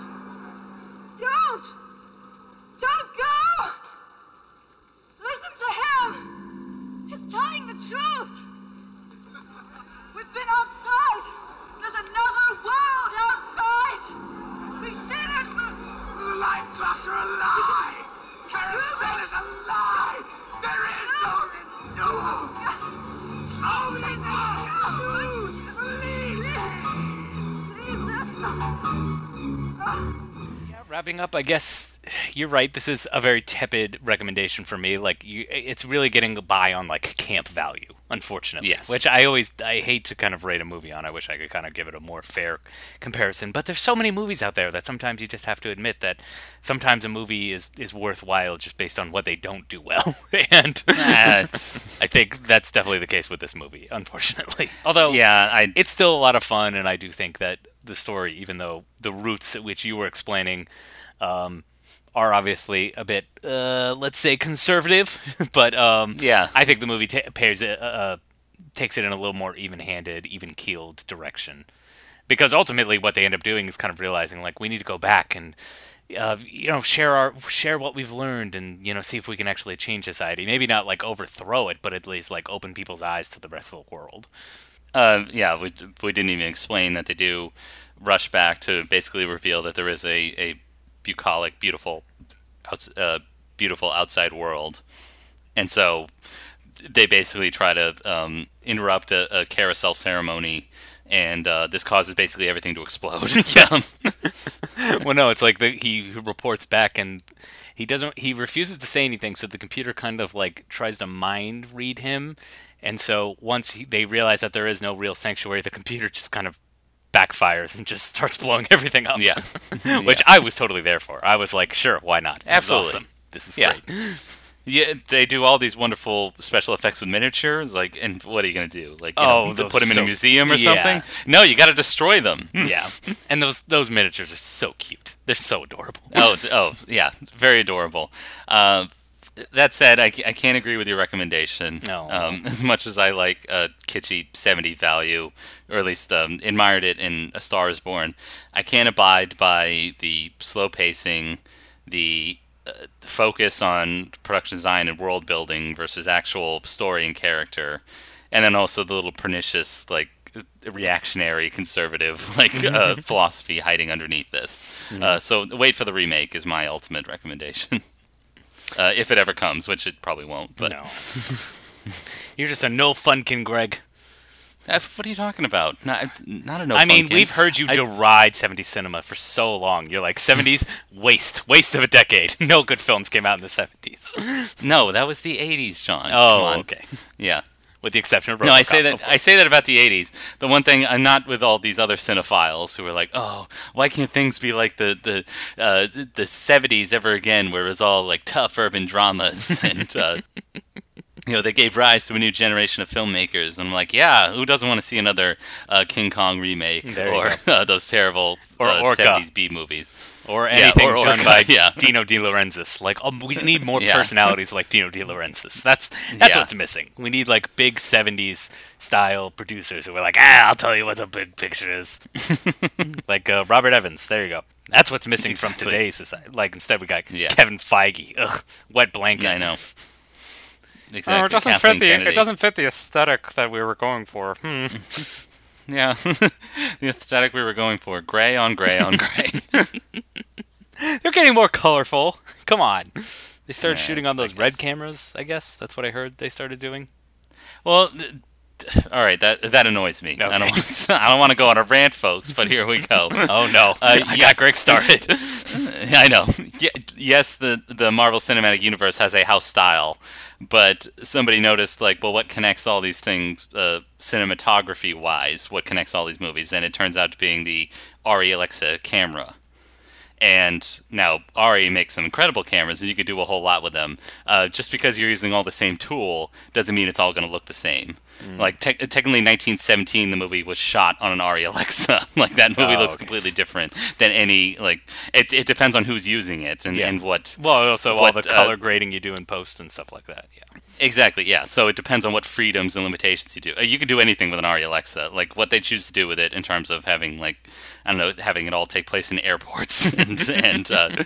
B: Wrapping up, I guess you're right. This is a very tepid recommendation for me. Like, you, it's really getting by on like camp value, unfortunately.
A: Yes.
B: Which I always I hate to kind of rate a movie on. I wish I could kind of give it a more fair comparison. But there's so many movies out there that sometimes you just have to admit that sometimes a movie is is worthwhile just based on what they don't do well. and I think that's definitely the case with this movie, unfortunately. Although
A: yeah, I
B: it's still a lot of fun, and I do think that the story, even though the roots at which you were explaining um, are obviously a bit, uh, let's say, conservative, but um,
A: Yeah.
B: I think the movie ta pairs it, uh, uh, takes it in a little more even-handed, even-keeled direction. Because ultimately, what they end up doing is kind of realizing, like, we need to go back and, uh, you know, share our share what we've learned, and you know, see if we can actually change society. Maybe not like overthrow it, but at least like open people's eyes to the rest of the world.
A: Uh, yeah, we, we didn't even explain that they do rush back to basically reveal that there is a, a bucolic, beautiful, uh, beautiful outside world, and so they basically try to um, interrupt a, a carousel ceremony, and uh, this causes basically everything to explode. yes.
B: well, no, it's like the, he reports back and he doesn't. He refuses to say anything, so the computer kind of like tries to mind read him. And so once he, they realize that there is no real sanctuary, the computer just kind of backfires and just starts blowing everything up.
A: Yeah.
B: which I was totally there for. I was like, sure, why not? This
A: Absolutely.
B: is awesome. This is
A: Yeah.
B: great.
A: Yeah, they do all these wonderful special effects with miniatures. Like, and what are you gonna do? Like, you
B: Oh,
A: know, put them
B: are
A: in
B: so-
A: a museum or
B: yeah.
A: something? No, you got to destroy them.
B: yeah, and those those miniatures are so cute. They're so adorable.
A: oh, oh, yeah, very adorable. Uh, that said, I, I can't agree with your recommendation.
B: No.
A: Um, as much as I like a kitschy 70 value, or at least um, admired it in A Star Is Born, I can't abide by the slow pacing, the uh, focus on production design and world building versus actual story and character, and then also the little pernicious like reactionary conservative like uh, philosophy hiding underneath this. Uh, so wait for the remake is my ultimate recommendation. Uh, if it ever comes, which it probably won't. But
B: no, you're just a no funkin, Greg.
A: Uh, what are you talking about? Not, not a no.
B: I mean, we've heard you
A: I-
B: deride 70s cinema for so long. You're like 70s waste, waste of a decade. No good films came out in the 70s.
A: No, that was the '80s, John.
B: Oh, okay.
A: Yeah.
B: With the exception of
A: No, I say that I say that about the '80s. The one thing I'm not with all these other cinephiles who are like, "Oh, why can't things be like the the uh, the '70s ever again, where it was all like tough urban dramas and uh, you know they gave rise to a new generation of filmmakers." And I'm like, "Yeah, who doesn't want to see another uh, King Kong remake
B: There
A: or uh, those terrible
B: Or
A: uh,
B: Orca.
A: '70s B movies?"
B: Or
A: Yeah,
B: anything
A: or- or
B: done
A: cut,
B: by
A: yeah.
B: Dino De Laurentiis. Like, um, we need more
A: Yeah.
B: personalities like Dino De Laurentiis. That's that's
A: Yeah.
B: what's missing. We need like big '70s style producers who are like, ah, I'll tell you what the big picture is. like uh, Robert Evans. There you go. That's what's missing from today's society. Like instead we got
A: Yeah.
B: Kevin Feige. Ugh, wet blanket.
A: Yeah, I know. Exactly.
G: Oh, it doesn't
A: Kathleen
G: fit the
A: Kennedy.
G: it doesn't fit the aesthetic that we were going for. Hmm.
A: Yeah, the aesthetic we were going for: gray on gray on gray.
B: They're getting more colorful. Come on. They started
A: Yeah,
B: shooting on those red cameras, I guess. That's what I heard they started doing.
A: well, th- all right, that that annoys me. I don't
B: Okay.
A: want I don't want to go on a rant, folks, but here we go.
B: Oh no,
A: Uh,
B: I
A: yes.
B: got Greg started.
A: I know. Ye- yes, the the Marvel Cinematic Universe has a house style, but somebody noticed like, well, what connects all these things uh, cinematography wise? What connects all these movies? And it turns out to being the Arri Alexa camera. And now Arri makes some incredible cameras, and you could do a whole lot with them. Uh, just because you're using all the same tool doesn't mean it's all going to look the same.
B: Mm.
A: Like te- technically, 1917, the movie was shot on an Arri Alexa. like that movie
B: Oh,
A: looks
B: okay.
A: completely different than any. Like it, it depends on who's using it and,
B: Yeah.
A: and what.
B: well, also all
A: What,
B: the
A: uh,
B: color grading you do in post and stuff like that. Yeah.
A: Exactly, yeah. So it depends on what freedoms and limitations you do. Uh, You can do anything with an Arri Alexa. Like what they choose to do with it in terms of having like I don't know, having it all take place in airports and and uh,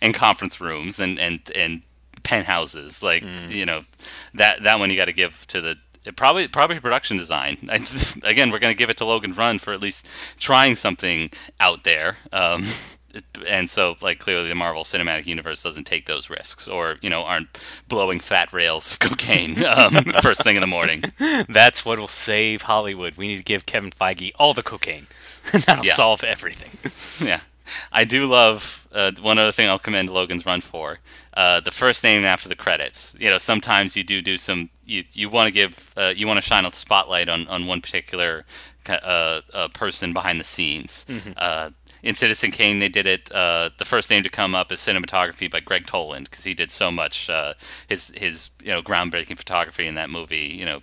A: and conference rooms and and and penthouses. Like you know that that one you got to give to the. Probably, probably production design. I, again, we're going to give it to Logan Run for at least trying something out there. Um, and so like clearly the Marvel Cinematic Universe doesn't take those risks, or you know aren't blowing fat rails of cocaine um, first thing in the morning.
B: That's what will save Hollywood. We need to give Kevin Feige all the cocaine. That'll
A: Yeah.
B: solve everything.
A: yeah, I do love uh, one other thing I'll commend Logan's Run for. Uh, the first name after the credits. You know, sometimes you do do some. You you want to give uh, you want to shine a spotlight on on one particular uh, uh, person behind the scenes. Uh, in Citizen Kane, they did it. Uh, the first name to come up is cinematography by Gregg Toland because he did so much. Uh, his his you know groundbreaking photography in that movie. You know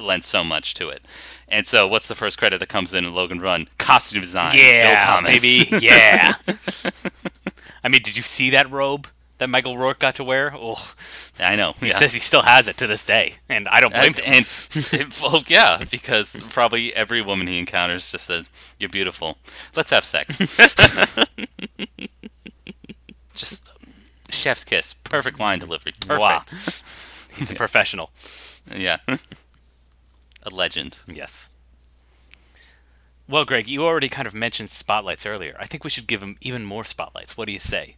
A: lent so much to it. And so, what's the first credit that comes in in Logan Run? Costume design. Bill
B: Yeah,
A: Thomas.
B: baby. Yeah. I mean, did you see that robe that Michael York got to wear? Oh,
A: I know.
B: he
A: yeah.
B: says he still has it to this day, and I don't blame
A: and,
B: him.
A: and well, yeah, because probably every woman he encounters just says, "You're beautiful. Let's have sex." just chef's kiss, perfect line delivery, perfect.
B: Wow. He's a professional.
A: Yeah, a legend.
B: Yes. Well, Greg, you already kind of mentioned spotlights earlier. I think we should give him even more spotlights. What do you say?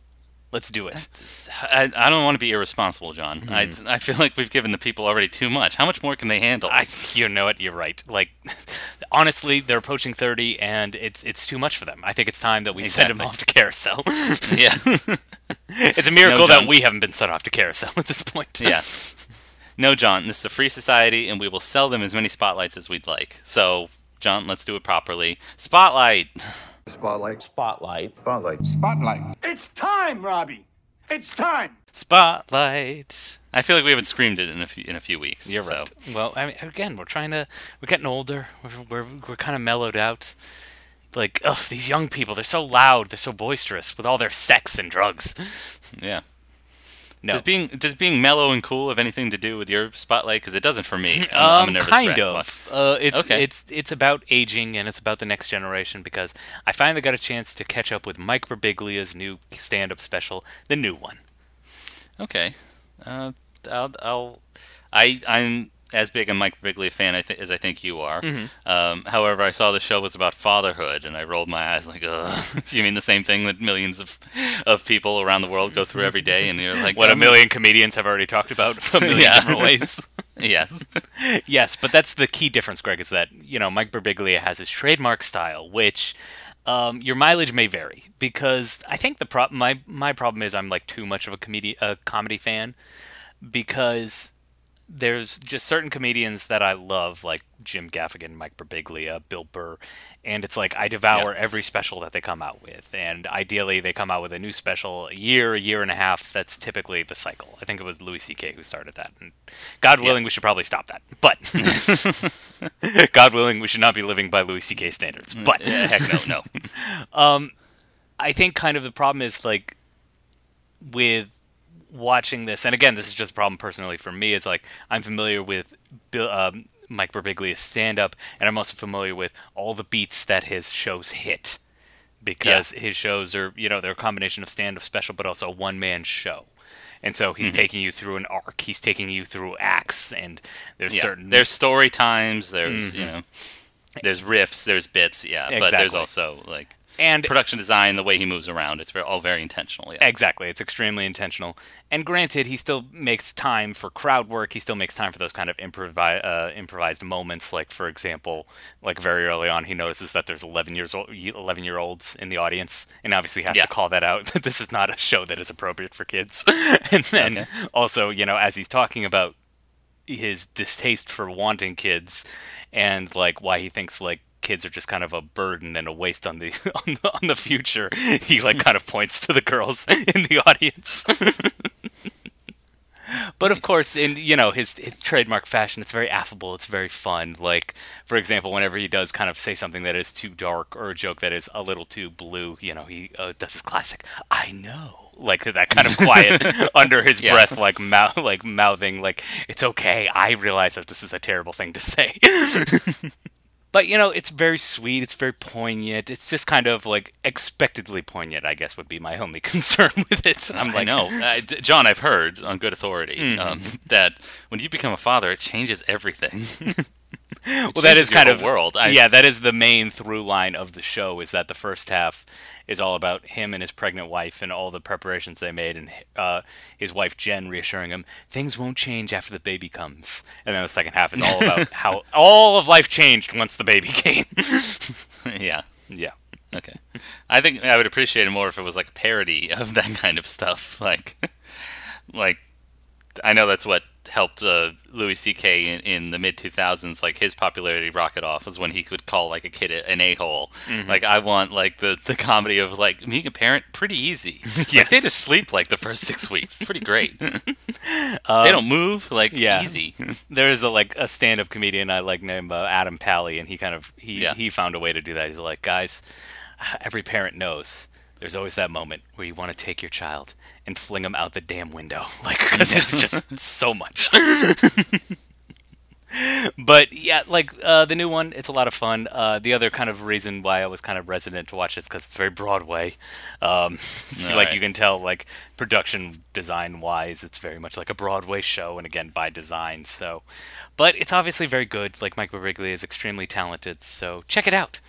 B: Let's do it.
A: I, I don't want to be irresponsible, John. I, hmm. I feel like we've given the people already too much. How much more can they handle?
B: I, you know what? You're right. Like, honestly, they're approaching 30, and it's it's too much for them. I think it's time that we send them off to carousel.
A: yeah,
B: it's a miracle
A: John.
B: that we haven't been sent off to carousel at this point.
A: yeah. No, John. This is a free society, and we will sell them as many spotlights as we'd like. So, John, let's do it properly. Spotlight.
H: Spotlight.
I: Spotlight.
H: Spotlight.
F: Spotlight. It's time, Robbie. It's time.
B: Spotlight.
A: I feel like we haven't screamed it in a few, in a few weeks.
B: You're
A: so.
B: right. Well, I mean, again, we're trying to. We're getting older. We're we're, we're kind of mellowed out. Like, ugh, these young people, they're so loud, they're so boisterous with all their sex and drugs.
A: Yeah.
B: No.
A: Does being does being mellow and cool have anything to do with your spotlight? Because it doesn't for me. I'm, I'm a
B: um,
A: nervous
B: kind
A: wreck.
B: of. Uh, it's
A: Okay.
B: it's it's about aging and it's about the next generation because I finally got a chance to catch up with Mike Birbiglia's new stand-up special, the new one.
A: Okay. Uh, I'll, I'll I I'm as big a Mike Birbiglia fan I th- as I think you are.
B: Mm-hmm.
A: Um, however, I saw the show was about fatherhood, and I rolled my eyes like, "Ugh." you mean the same thing that millions of of people around the world go through every day?" And you're like,
B: What a million comedians have already talked about a million
A: Yeah.
B: different ways.
A: Yes.
B: yes, but that's the key difference, Greg, is that, you know, Mike Birbiglia has his trademark style, which um, your mileage may vary because I think the pro- my my problem is I'm like too much of a comedy a comedy fan because there's just certain comedians that I love, like Jim Gaffigan, Mike Birbiglia, Bill Burr, and it's like I devour
A: Yeah.
B: every special that they come out with. And ideally, they come out with a new special a year, a year and a half. That's typically the cycle. I think it was Louis C.K. who started that. And God willing, we should probably stop that. But God willing, we should not be living by Louis C.K. standards. Mm. But
A: Yeah, heck no, no.
B: Um, I think kind of the problem is like with watching this, and again, this is just a problem personally for me. It's like I'm familiar with Bill, um, Mike Birbiglia's stand up, and I'm also familiar with all the beats that his shows hit because his shows are, you know, they're a combination of stand up special, but also a one man show. And so he's
A: Mm-hmm.
B: taking you through an arc. He's taking you through acts, and there's
A: Yeah.
B: certain
A: There's story times. There's you know, there's riffs. There's bits. Yeah, but there's also like
B: And-
A: production design, the way he moves around, it's all very intentional. Yeah.
B: Exactly. It's extremely intentional. And granted, he still makes time for crowd work. He still makes time for those kind of improvi- uh, improvised moments. Like, for example, like very early on, he notices that there's 11 years old, 11 year olds in the audience, and obviously has
A: Yeah.
B: to call that out that this is not a show that is appropriate for kids. and then
A: Okay.
B: also, you know, as he's talking about his distaste for wanting kids and like why he thinks like kids are just kind of a burden and a waste on the on the, on the future. He like kind of points to the girls in the audience. But of course in you know his his trademark fashion it's very affable it's very fun. Like for example whenever he does kind of say something that is too dark or a joke that is a little too blue you know he uh, does his classic i know like that kind of quiet under his
A: Yeah.
B: breath like mouth like mouthing like it's okay. I realize that this is a terrible thing to say but you know it's very sweet it's very poignant it's just kind of like expectedly poignant i guess would be my only concern with it i'm like
A: know, uh, John. I've heard on good authority
B: Mm-hmm.
A: um, that when you become a father, it changes everything.
B: well that is kind of
A: world. I-
B: yeah that is the main through line of the show is that the first half is all about him and his pregnant wife and all the preparations they made and uh, his wife jen reassuring him things won't change after the baby comes and then the second half is all about how all of life changed once the baby came
A: yeah.
B: yeah
A: Okay. I think I would appreciate it more if it was like a parody of that kind of stuff. Like, like I know that's what helped uh, Louis C.K. in, in the mid 2000s. Like his popularity rocket off was when he could call like a kid an a hole.
B: Mm-hmm.
A: Like I want like the the comedy of like being a parent pretty easy. Like they just sleep like the first six weeks. It's pretty great. they don't move like
B: Um, yeah.
A: easy.
B: there is a like a stand-up comedian I like named uh, Adam Pally, and he kind of he
A: Yeah.
B: he found a way to do that. He's like, guys, every parent knows there's always that moment where you want to take your child and fling him out the damn window, like because it's just so much. but yeah, like uh, the new one, it's a lot of fun. Uh, the other kind of reason why I was kind of resident to watch it is because it's very Broadway. Um, like
A: Alright.
B: you can tell, like production design wise, it's very much like a Broadway show, and again by design. So, but it's obviously very good. Like Mike Birbiglia is extremely talented, so check it out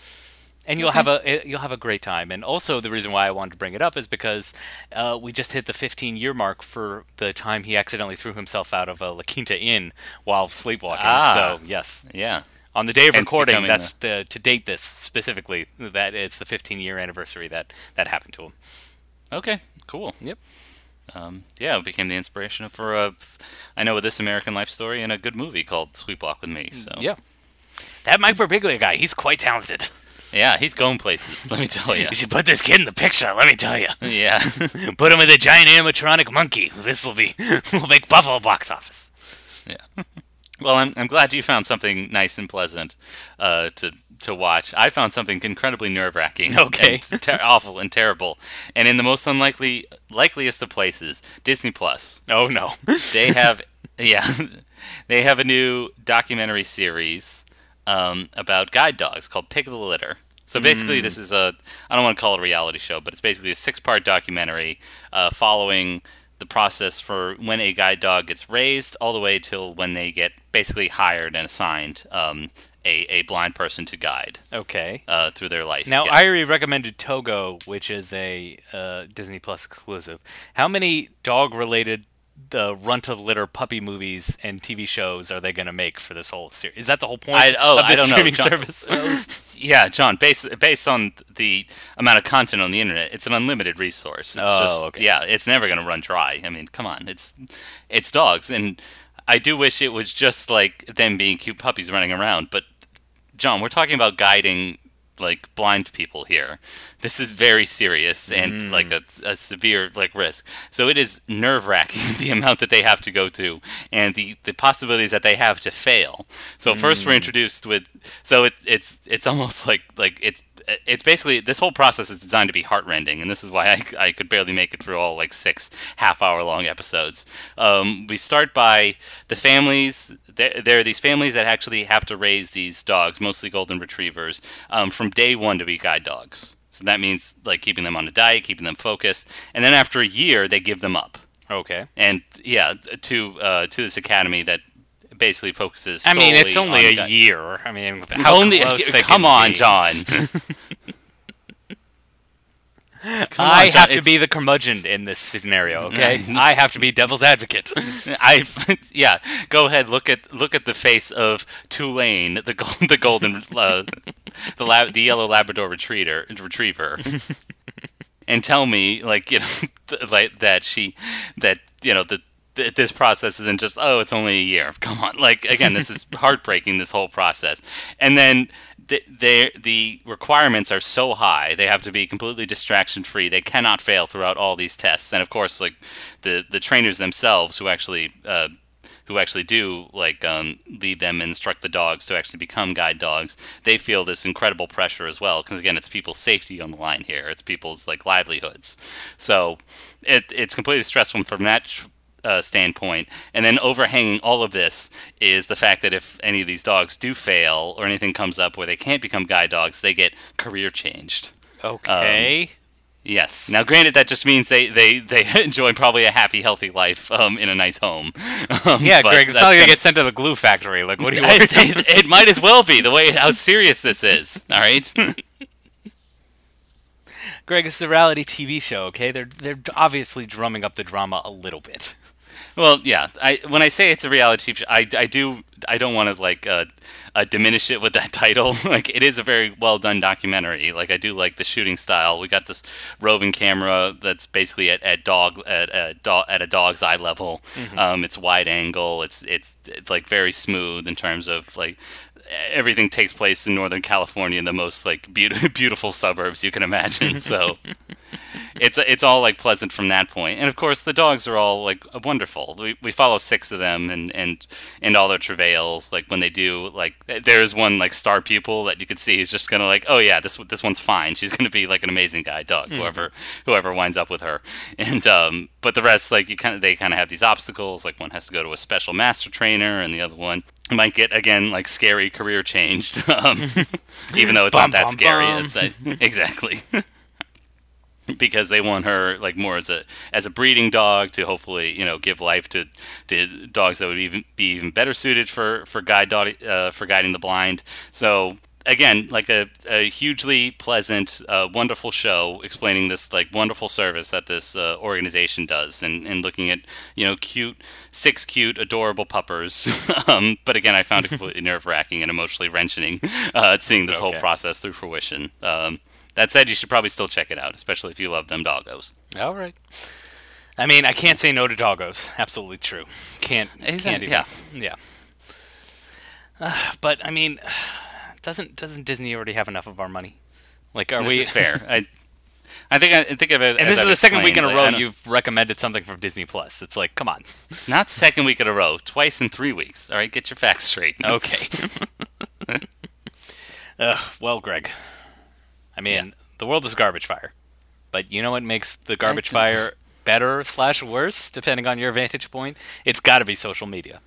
B: and you'll have a eh, you'll have a great time. And also, the reason why I wanted to bring it up is because uh, we just hit the 15 year mark for the time he accidentally threw himself out of a La Quinta Inn while sleepwalking.
A: Ah.
B: So yes,
A: Yeah.
B: on the day of
A: Hence
B: recording, that's the, to date this specifically that it's the 15 year anniversary that that happened to him.
A: Okay. Cool.
B: Yep.
A: um, yeah, it became the inspiration for a, I know, a This American Life story and a good movie called Sleepwalk with Me. So
B: Yeah. That Mike Birbiglia guy, he's quite talented.
A: yeah, he's going places. Let me tell you.
B: You should put this kid in the picture. Let me tell you.
A: yeah,
B: Put him with a giant animatronic monkey. This will be will make Buffalo box office.
A: yeah. Well, I'm I'm glad you found something nice and pleasant uh, to to watch. I found something incredibly nerve wracking.
B: Okay.
A: and ter- awful and terrible, and in the most unlikely likeliest of places, Disney Plus.
B: Oh no.
A: they have yeah they have a new documentary series um, about guide dogs called Pick of the Litter. So basically, this is a I don't want to call it a reality show, but it's basically a six part documentary uh, following the process for when a guide dog gets raised all the way till when they get basically hired and assigned um, a, a blind person to guide
B: Okay.
A: uh, through their life.
B: Now,
A: Yes.
B: I already recommended Togo, which is a uh, Disney Plus exclusive. How many dog-related the run to the litter puppy movies and TV shows are they going to make for this whole series? Is that the whole point
A: I- oh,
B: of
A: I
B: this
A: know,
B: streaming
A: John-
B: service?
A: Yeah, John. Based based on the amount of content on the internet, it's an unlimited resource. It's
B: Oh,
A: just,
B: okay.
A: Yeah, it's never going to run dry. I mean, come on, it's it's dogs, and I do wish it was just like them being cute puppies running around. But John, we're talking about guiding like blind people here. This is very serious and
B: Mm.
A: like a, a severe like risk. So it is nerve wracking the amount that they have to go through and the, the possibilities that they have to fail. So first
B: Mm.
A: we're introduced with so it's it's it's almost like like it's it's basically this whole process is designed to be heartrending, and this is why I, I could barely make it through all like six half hour long episodes. Um, we start by the families. There, there are these families that actually have to raise these dogs, mostly golden retrievers, um, from day one to be guide dogs. So that means like keeping them on a diet, keeping them focused, and then after a year they give them up.
B: okay.
A: And yeah, to uh, to this academy that basically focuses.
B: I mean, it's only
A: on
B: a
A: di-
B: year. I mean, how
A: only
B: close they
A: come on,
B: be.
A: John.
B: I
A: on, John,
B: have to be the curmudgeon in this scenario, okay? I have to be devil's advocate.
A: I yeah. Go ahead. Look at look at the face of Tulane, the gold, the golden, uh, the lab, the yellow Labrador retriever, retriever, and tell me like you know th- like that she that you know the. th- This process isn't just oh it's only a year. Come on, like again, this is heartbreaking. This whole process, and then th- they the requirements are so high. They have to be completely distraction free. They cannot fail throughout all these tests, and of course, like the the trainers themselves who actually uh, who actually do like um, lead them and instruct the dogs to actually become guide dogs, they feel this incredible pressure as well. Because again, it's people's safety on the line here. It's people's like livelihoods. So it, it's completely stressful from that uh, standpoint. And then overhanging all of this is the fact that if any of these dogs do fail or anything comes up where they can't become guide dogs, they get career changed.
B: Okay.
A: Yes. Now, granted, that just means they, they, they enjoy probably a happy, healthy life um, in a nice home. Um,
B: yeah, Greg, it's not like they get sent to the glue factory. Like, what do you
A: I-
B: want?
A: it, it might as well be the way how serious this is. All right.
B: Greg, it's a reality TV show, okay? They're they're obviously drumming up the drama a little bit.
A: Well, yeah. I when I say it's a reality TV show, I, I do I don't want to like uh, uh, diminish it with that title. like it is a very well done documentary. Like I do like the shooting style. We got this roving camera that's basically at, at dog at a dog at a dog's eye level. Um, it's wide angle. It's it's like very smooth in terms of like everything takes place in Northern California in the most like beautiful beautiful suburbs you can imagine. So it's it's all like pleasant from that point. And of course, the dogs are all like wonderful. We, we follow six of them and and and all their travails. Like when they do like there's one like star pupil that you could see is just gonna like oh yeah this this one's fine. She's gonna be like an amazing guy dog. Whoever whoever winds up with her. And um but the rest like you kind of they kind of have these obstacles. Like one has to go to a special master trainer, and the other one might get again like scary career changed. um, even though it's
B: Bum,
A: not that
B: bum,
A: scary.
B: bum.
A: It's like, exactly. because they want her like more as a as a breeding dog to hopefully you know give life to to dogs that would even be even better suited for for guide dog uh, for guiding the blind. So again, like a, a hugely pleasant, uh, wonderful show explaining this like wonderful service that this uh, organization does, and, and looking at you know cute six cute adorable puppers. um, but again, I found it completely nerve wracking and emotionally wrenching uh, seeing this whole process through fruition. Um, that said, you should probably still check it out, especially if you love them doggos.
B: All right. I mean, I can't say no to doggos. Absolutely true. Can't. Can't
A: Exactly,
B: even. Yeah. Uh, but I mean, doesn't doesn't Disney already have enough of our money? Like, are
A: This
B: we
A: is fair. I, I think I, I think of it.
B: And this is
A: I've
B: the second week in a row you've recommended something from Disney Plus. It's like, come on.
A: not second week in a row, twice in three weeks. All right, get your facts straight.
B: Okay. Ugh, well, Greg. I mean, the world is garbage fire, but you know what makes the garbage fire better slash worse, depending on your vantage point? It's got to be social media.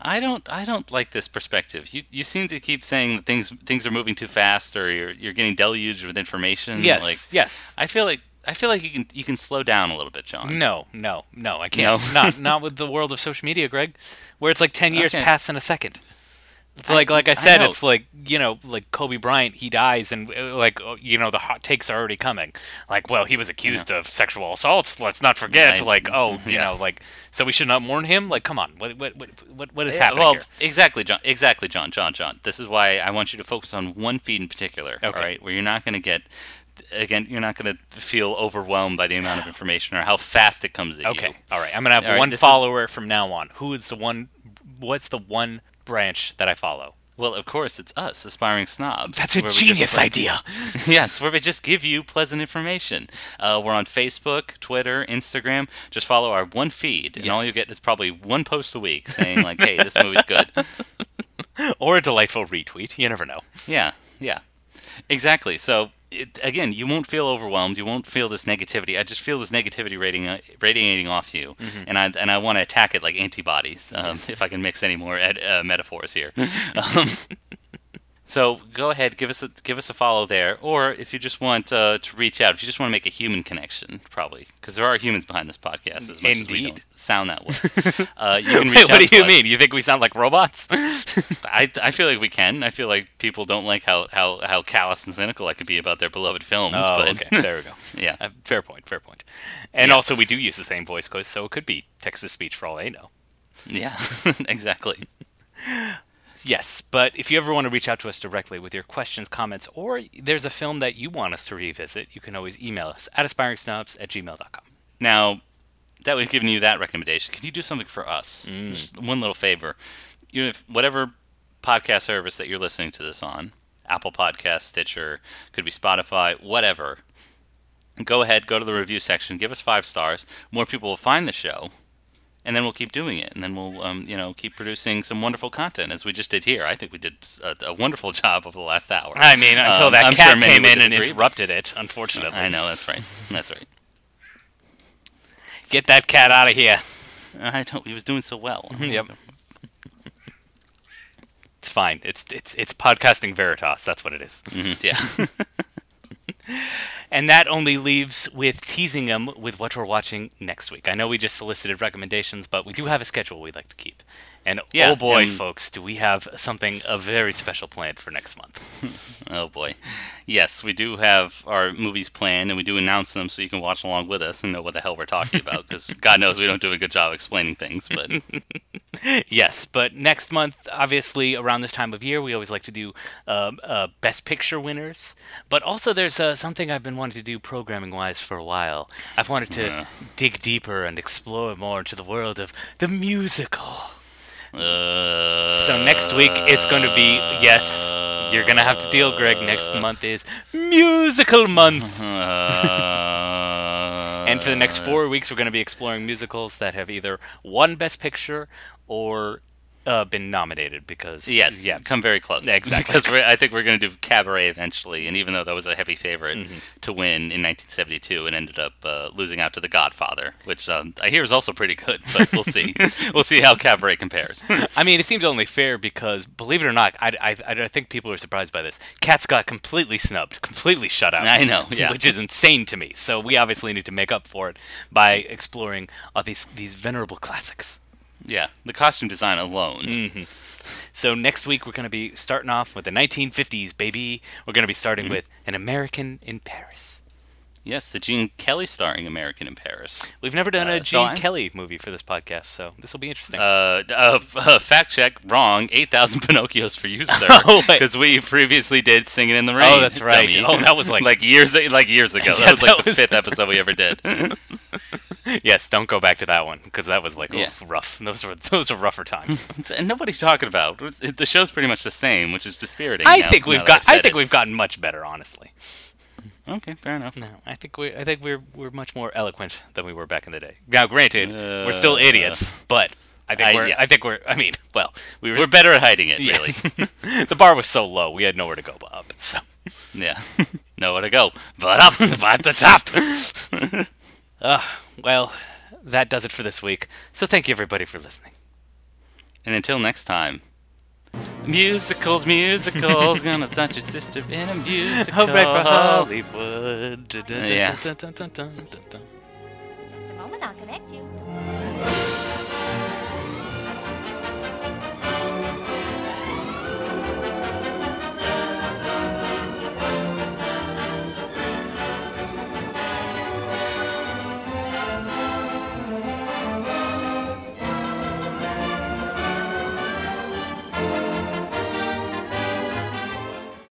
A: I don't I don't like this perspective. You you seem to keep saying that things things are moving too fast or you're you're getting deluged with information.
B: Yes.
A: Like
B: yes.
A: I feel like I feel like you can you can slow down a little bit, John.
B: No, no, no, I can't.
A: No?
B: not not with the world of social media, Greg, where it's like ten years
A: Okay.
B: pass in a second. It's
A: I-
B: like like I
A: I
B: said,
A: know.
B: it's like you know, like Kobe Bryant, he dies, and uh, like uh, you know, the hot takes are already coming. Like, well, he was accused of sexual assaults. Let's not forget.
A: Yeah,
B: like, oh, you
A: yeah.
B: know, like, so we should not mourn him. Like, come on, what what what what, is happening
A: well,
B: here?
A: exactly, John. Exactly, John. John. John. This is why I want you to focus on one feed in particular.
B: Okay.
A: right, where you're not going to get. Again, you're not going to feel overwhelmed by the amount of information or how fast it comes at you.
B: Okay, all right. I'm gonna have
A: All right,
B: one
A: is-
B: follower from now on. Who is the one? What's the one branch that I follow?
A: Well, of course, it's us, aspiring snobs.
B: That's a
A: just,
B: genius
A: like-
B: idea.
A: yes, where we just give you pleasant information. Uh, we're on Facebook, Twitter, Instagram. Just follow our one feed, and all you get is probably one post a week saying like, "Hey, this movie's good."
B: or a delightful retweet. You never know.
A: Yeah, yeah, exactly. So it, again, you won't feel overwhelmed. You won't feel this negativity. I just feel this negativity radiating, radiating off you,
B: Mm-hmm.
A: and I and I want to attack it like antibodies. Um, If I can mix any more ed, uh, metaphors here. um, So go ahead, give us a give us a follow there, or if you just want uh, to reach out, if you just want to make a human connection, probably because there are humans behind this podcast. As much as we
B: Indeed.
A: don't sound that way, uh, you can reach
B: Wait, what do you
A: us.
B: mean? You think we sound like robots?
A: I, I feel like we can. I feel like people don't like how, how, how callous and cynical I could be about their beloved films.
B: Oh,
A: but
B: okay. There we go.
A: yeah,
B: Uh, fair point. Fair point. And
A: Yeah.
B: also, we do use the same voice code, so it could be text to speech for all I know.
A: yeah, exactly.
B: Yes, but if you ever want to reach out to us directly with your questions, comments, or there's a film that you want us to revisit, you can always email us at aspiringsnobs at gmail.com.
A: Now that we've given you that recommendation, can you do something for us?
B: Mm.
A: Just one little favor. You know, if whatever podcast service that you're listening to this on, Apple Podcast, Stitcher, could be Spotify, whatever. Go ahead, go to the review section, give us five stars. More people will find the show, and then we'll keep doing it, and then we'll, um, you know, keep producing some wonderful content as we just did here. I think we did a, a wonderful job over the last hour.
B: I mean, until
A: Um,
B: that
A: I'm
B: cat
A: sure
B: came in and interrupted it, unfortunately.
A: I know that's right. That's right.
B: Get that cat out of here.
A: I don't. He was doing so well.
B: Yep. It's fine. It's it's it's podcasting veritas. That's what it is.
A: Mhm, Yeah.
B: And that only leaves with teasing them with what we're watching next week. I know we just solicited recommendations, but we do have a schedule we'd like to keep. And
A: Yeah,
B: oh boy,
A: and-
B: folks, do we have something a very special planned for next month.
A: Oh boy. Yes, we do have our movies planned, and we do announce them so you can watch along with us and know what the hell we're talking about. Because God knows we don't do a good job explaining things. But
B: yes, but next month, obviously, around this time of year, we always like to do um, uh, Best Picture winners. But also, there's uh, something I've been wanting to do programming wise for a while. I've wanted to
A: Yeah.
B: dig deeper and explore more into the world of the musical.
A: Uh,
B: So next week it's going to be yes, you're going to have to deal, Greg. Next month is musical month,
A: uh,
B: and for the next four weeks we're going to be exploring musicals that have either won Best Picture or uh, been nominated. Because
A: Yes,
B: yeah,
A: come very close.
B: Exactly.
A: Because we're, I think we're going to do Cabaret eventually, and even though that was a heavy favorite
B: Mm-hmm.
A: to win in 1972, it ended up uh, losing out to The Godfather, which um, I hear is also pretty good. But we'll see. we'll see how Cabaret compares.
B: I mean, it seems only fair because, believe it or not, I, I, I think people are surprised by this. Cats got completely snubbed, completely shut out.
A: I know, yeah.
B: which is insane to me. So we obviously need to make up for it by exploring all these these venerable classics.
A: Yeah, the costume design alone.
B: Mm. So next week we're going to be starting off with the 1950s, baby. We're going to be starting
A: Mm-hmm.
B: with An American in Paris.
A: Yes, the Gene Kelly starring American in Paris.
B: We've never done a
A: Uh, so
B: Gene
A: I'm-
B: Kelly movie for this podcast, so this will be interesting.
A: Uh, uh, uh, fact check, wrong. 8,000 Pinocchios for you, sir.
B: Oh.
A: Because we previously did Singing in the Rain.
B: Oh, that's right.
A: dummy.
B: Oh, that was like-
A: like years like years ago.
B: Yeah,
A: that was like
B: that
A: the
B: was-
A: fifth episode we ever did.
B: yes, don't go back to that one because that was like
A: Yeah.
B: rough. Those were those were rougher times.
A: and nobody's talking about it- the show's pretty much the same, which is dispiriting.
B: I
A: now-
B: think we've got. I think
A: it.
B: we've gotten much better, honestly.
A: Okay, fair enough.
B: No, I think we. I think we're we're much more eloquent than we were back in the day. Now, granted, we're still
A: Uh,
B: idiots, but I think
A: I-
B: we're. I think we're. I mean, well, we were.
A: We're better at hiding it,
B: yes.
A: really.
B: the bar was so low, we had nowhere to go but up. So,
A: yeah. Nowhere to go. But up at the top.
B: Uh, well, that does it for this week. So, thank you everybody for listening.
A: And until next time. Musicals, musicals, gonna touch your sister in a musical.
B: Hooray for Hollywood.
A: Yeah.
B: Dun, dun, dun.
H: Just a moment, I'll connect you.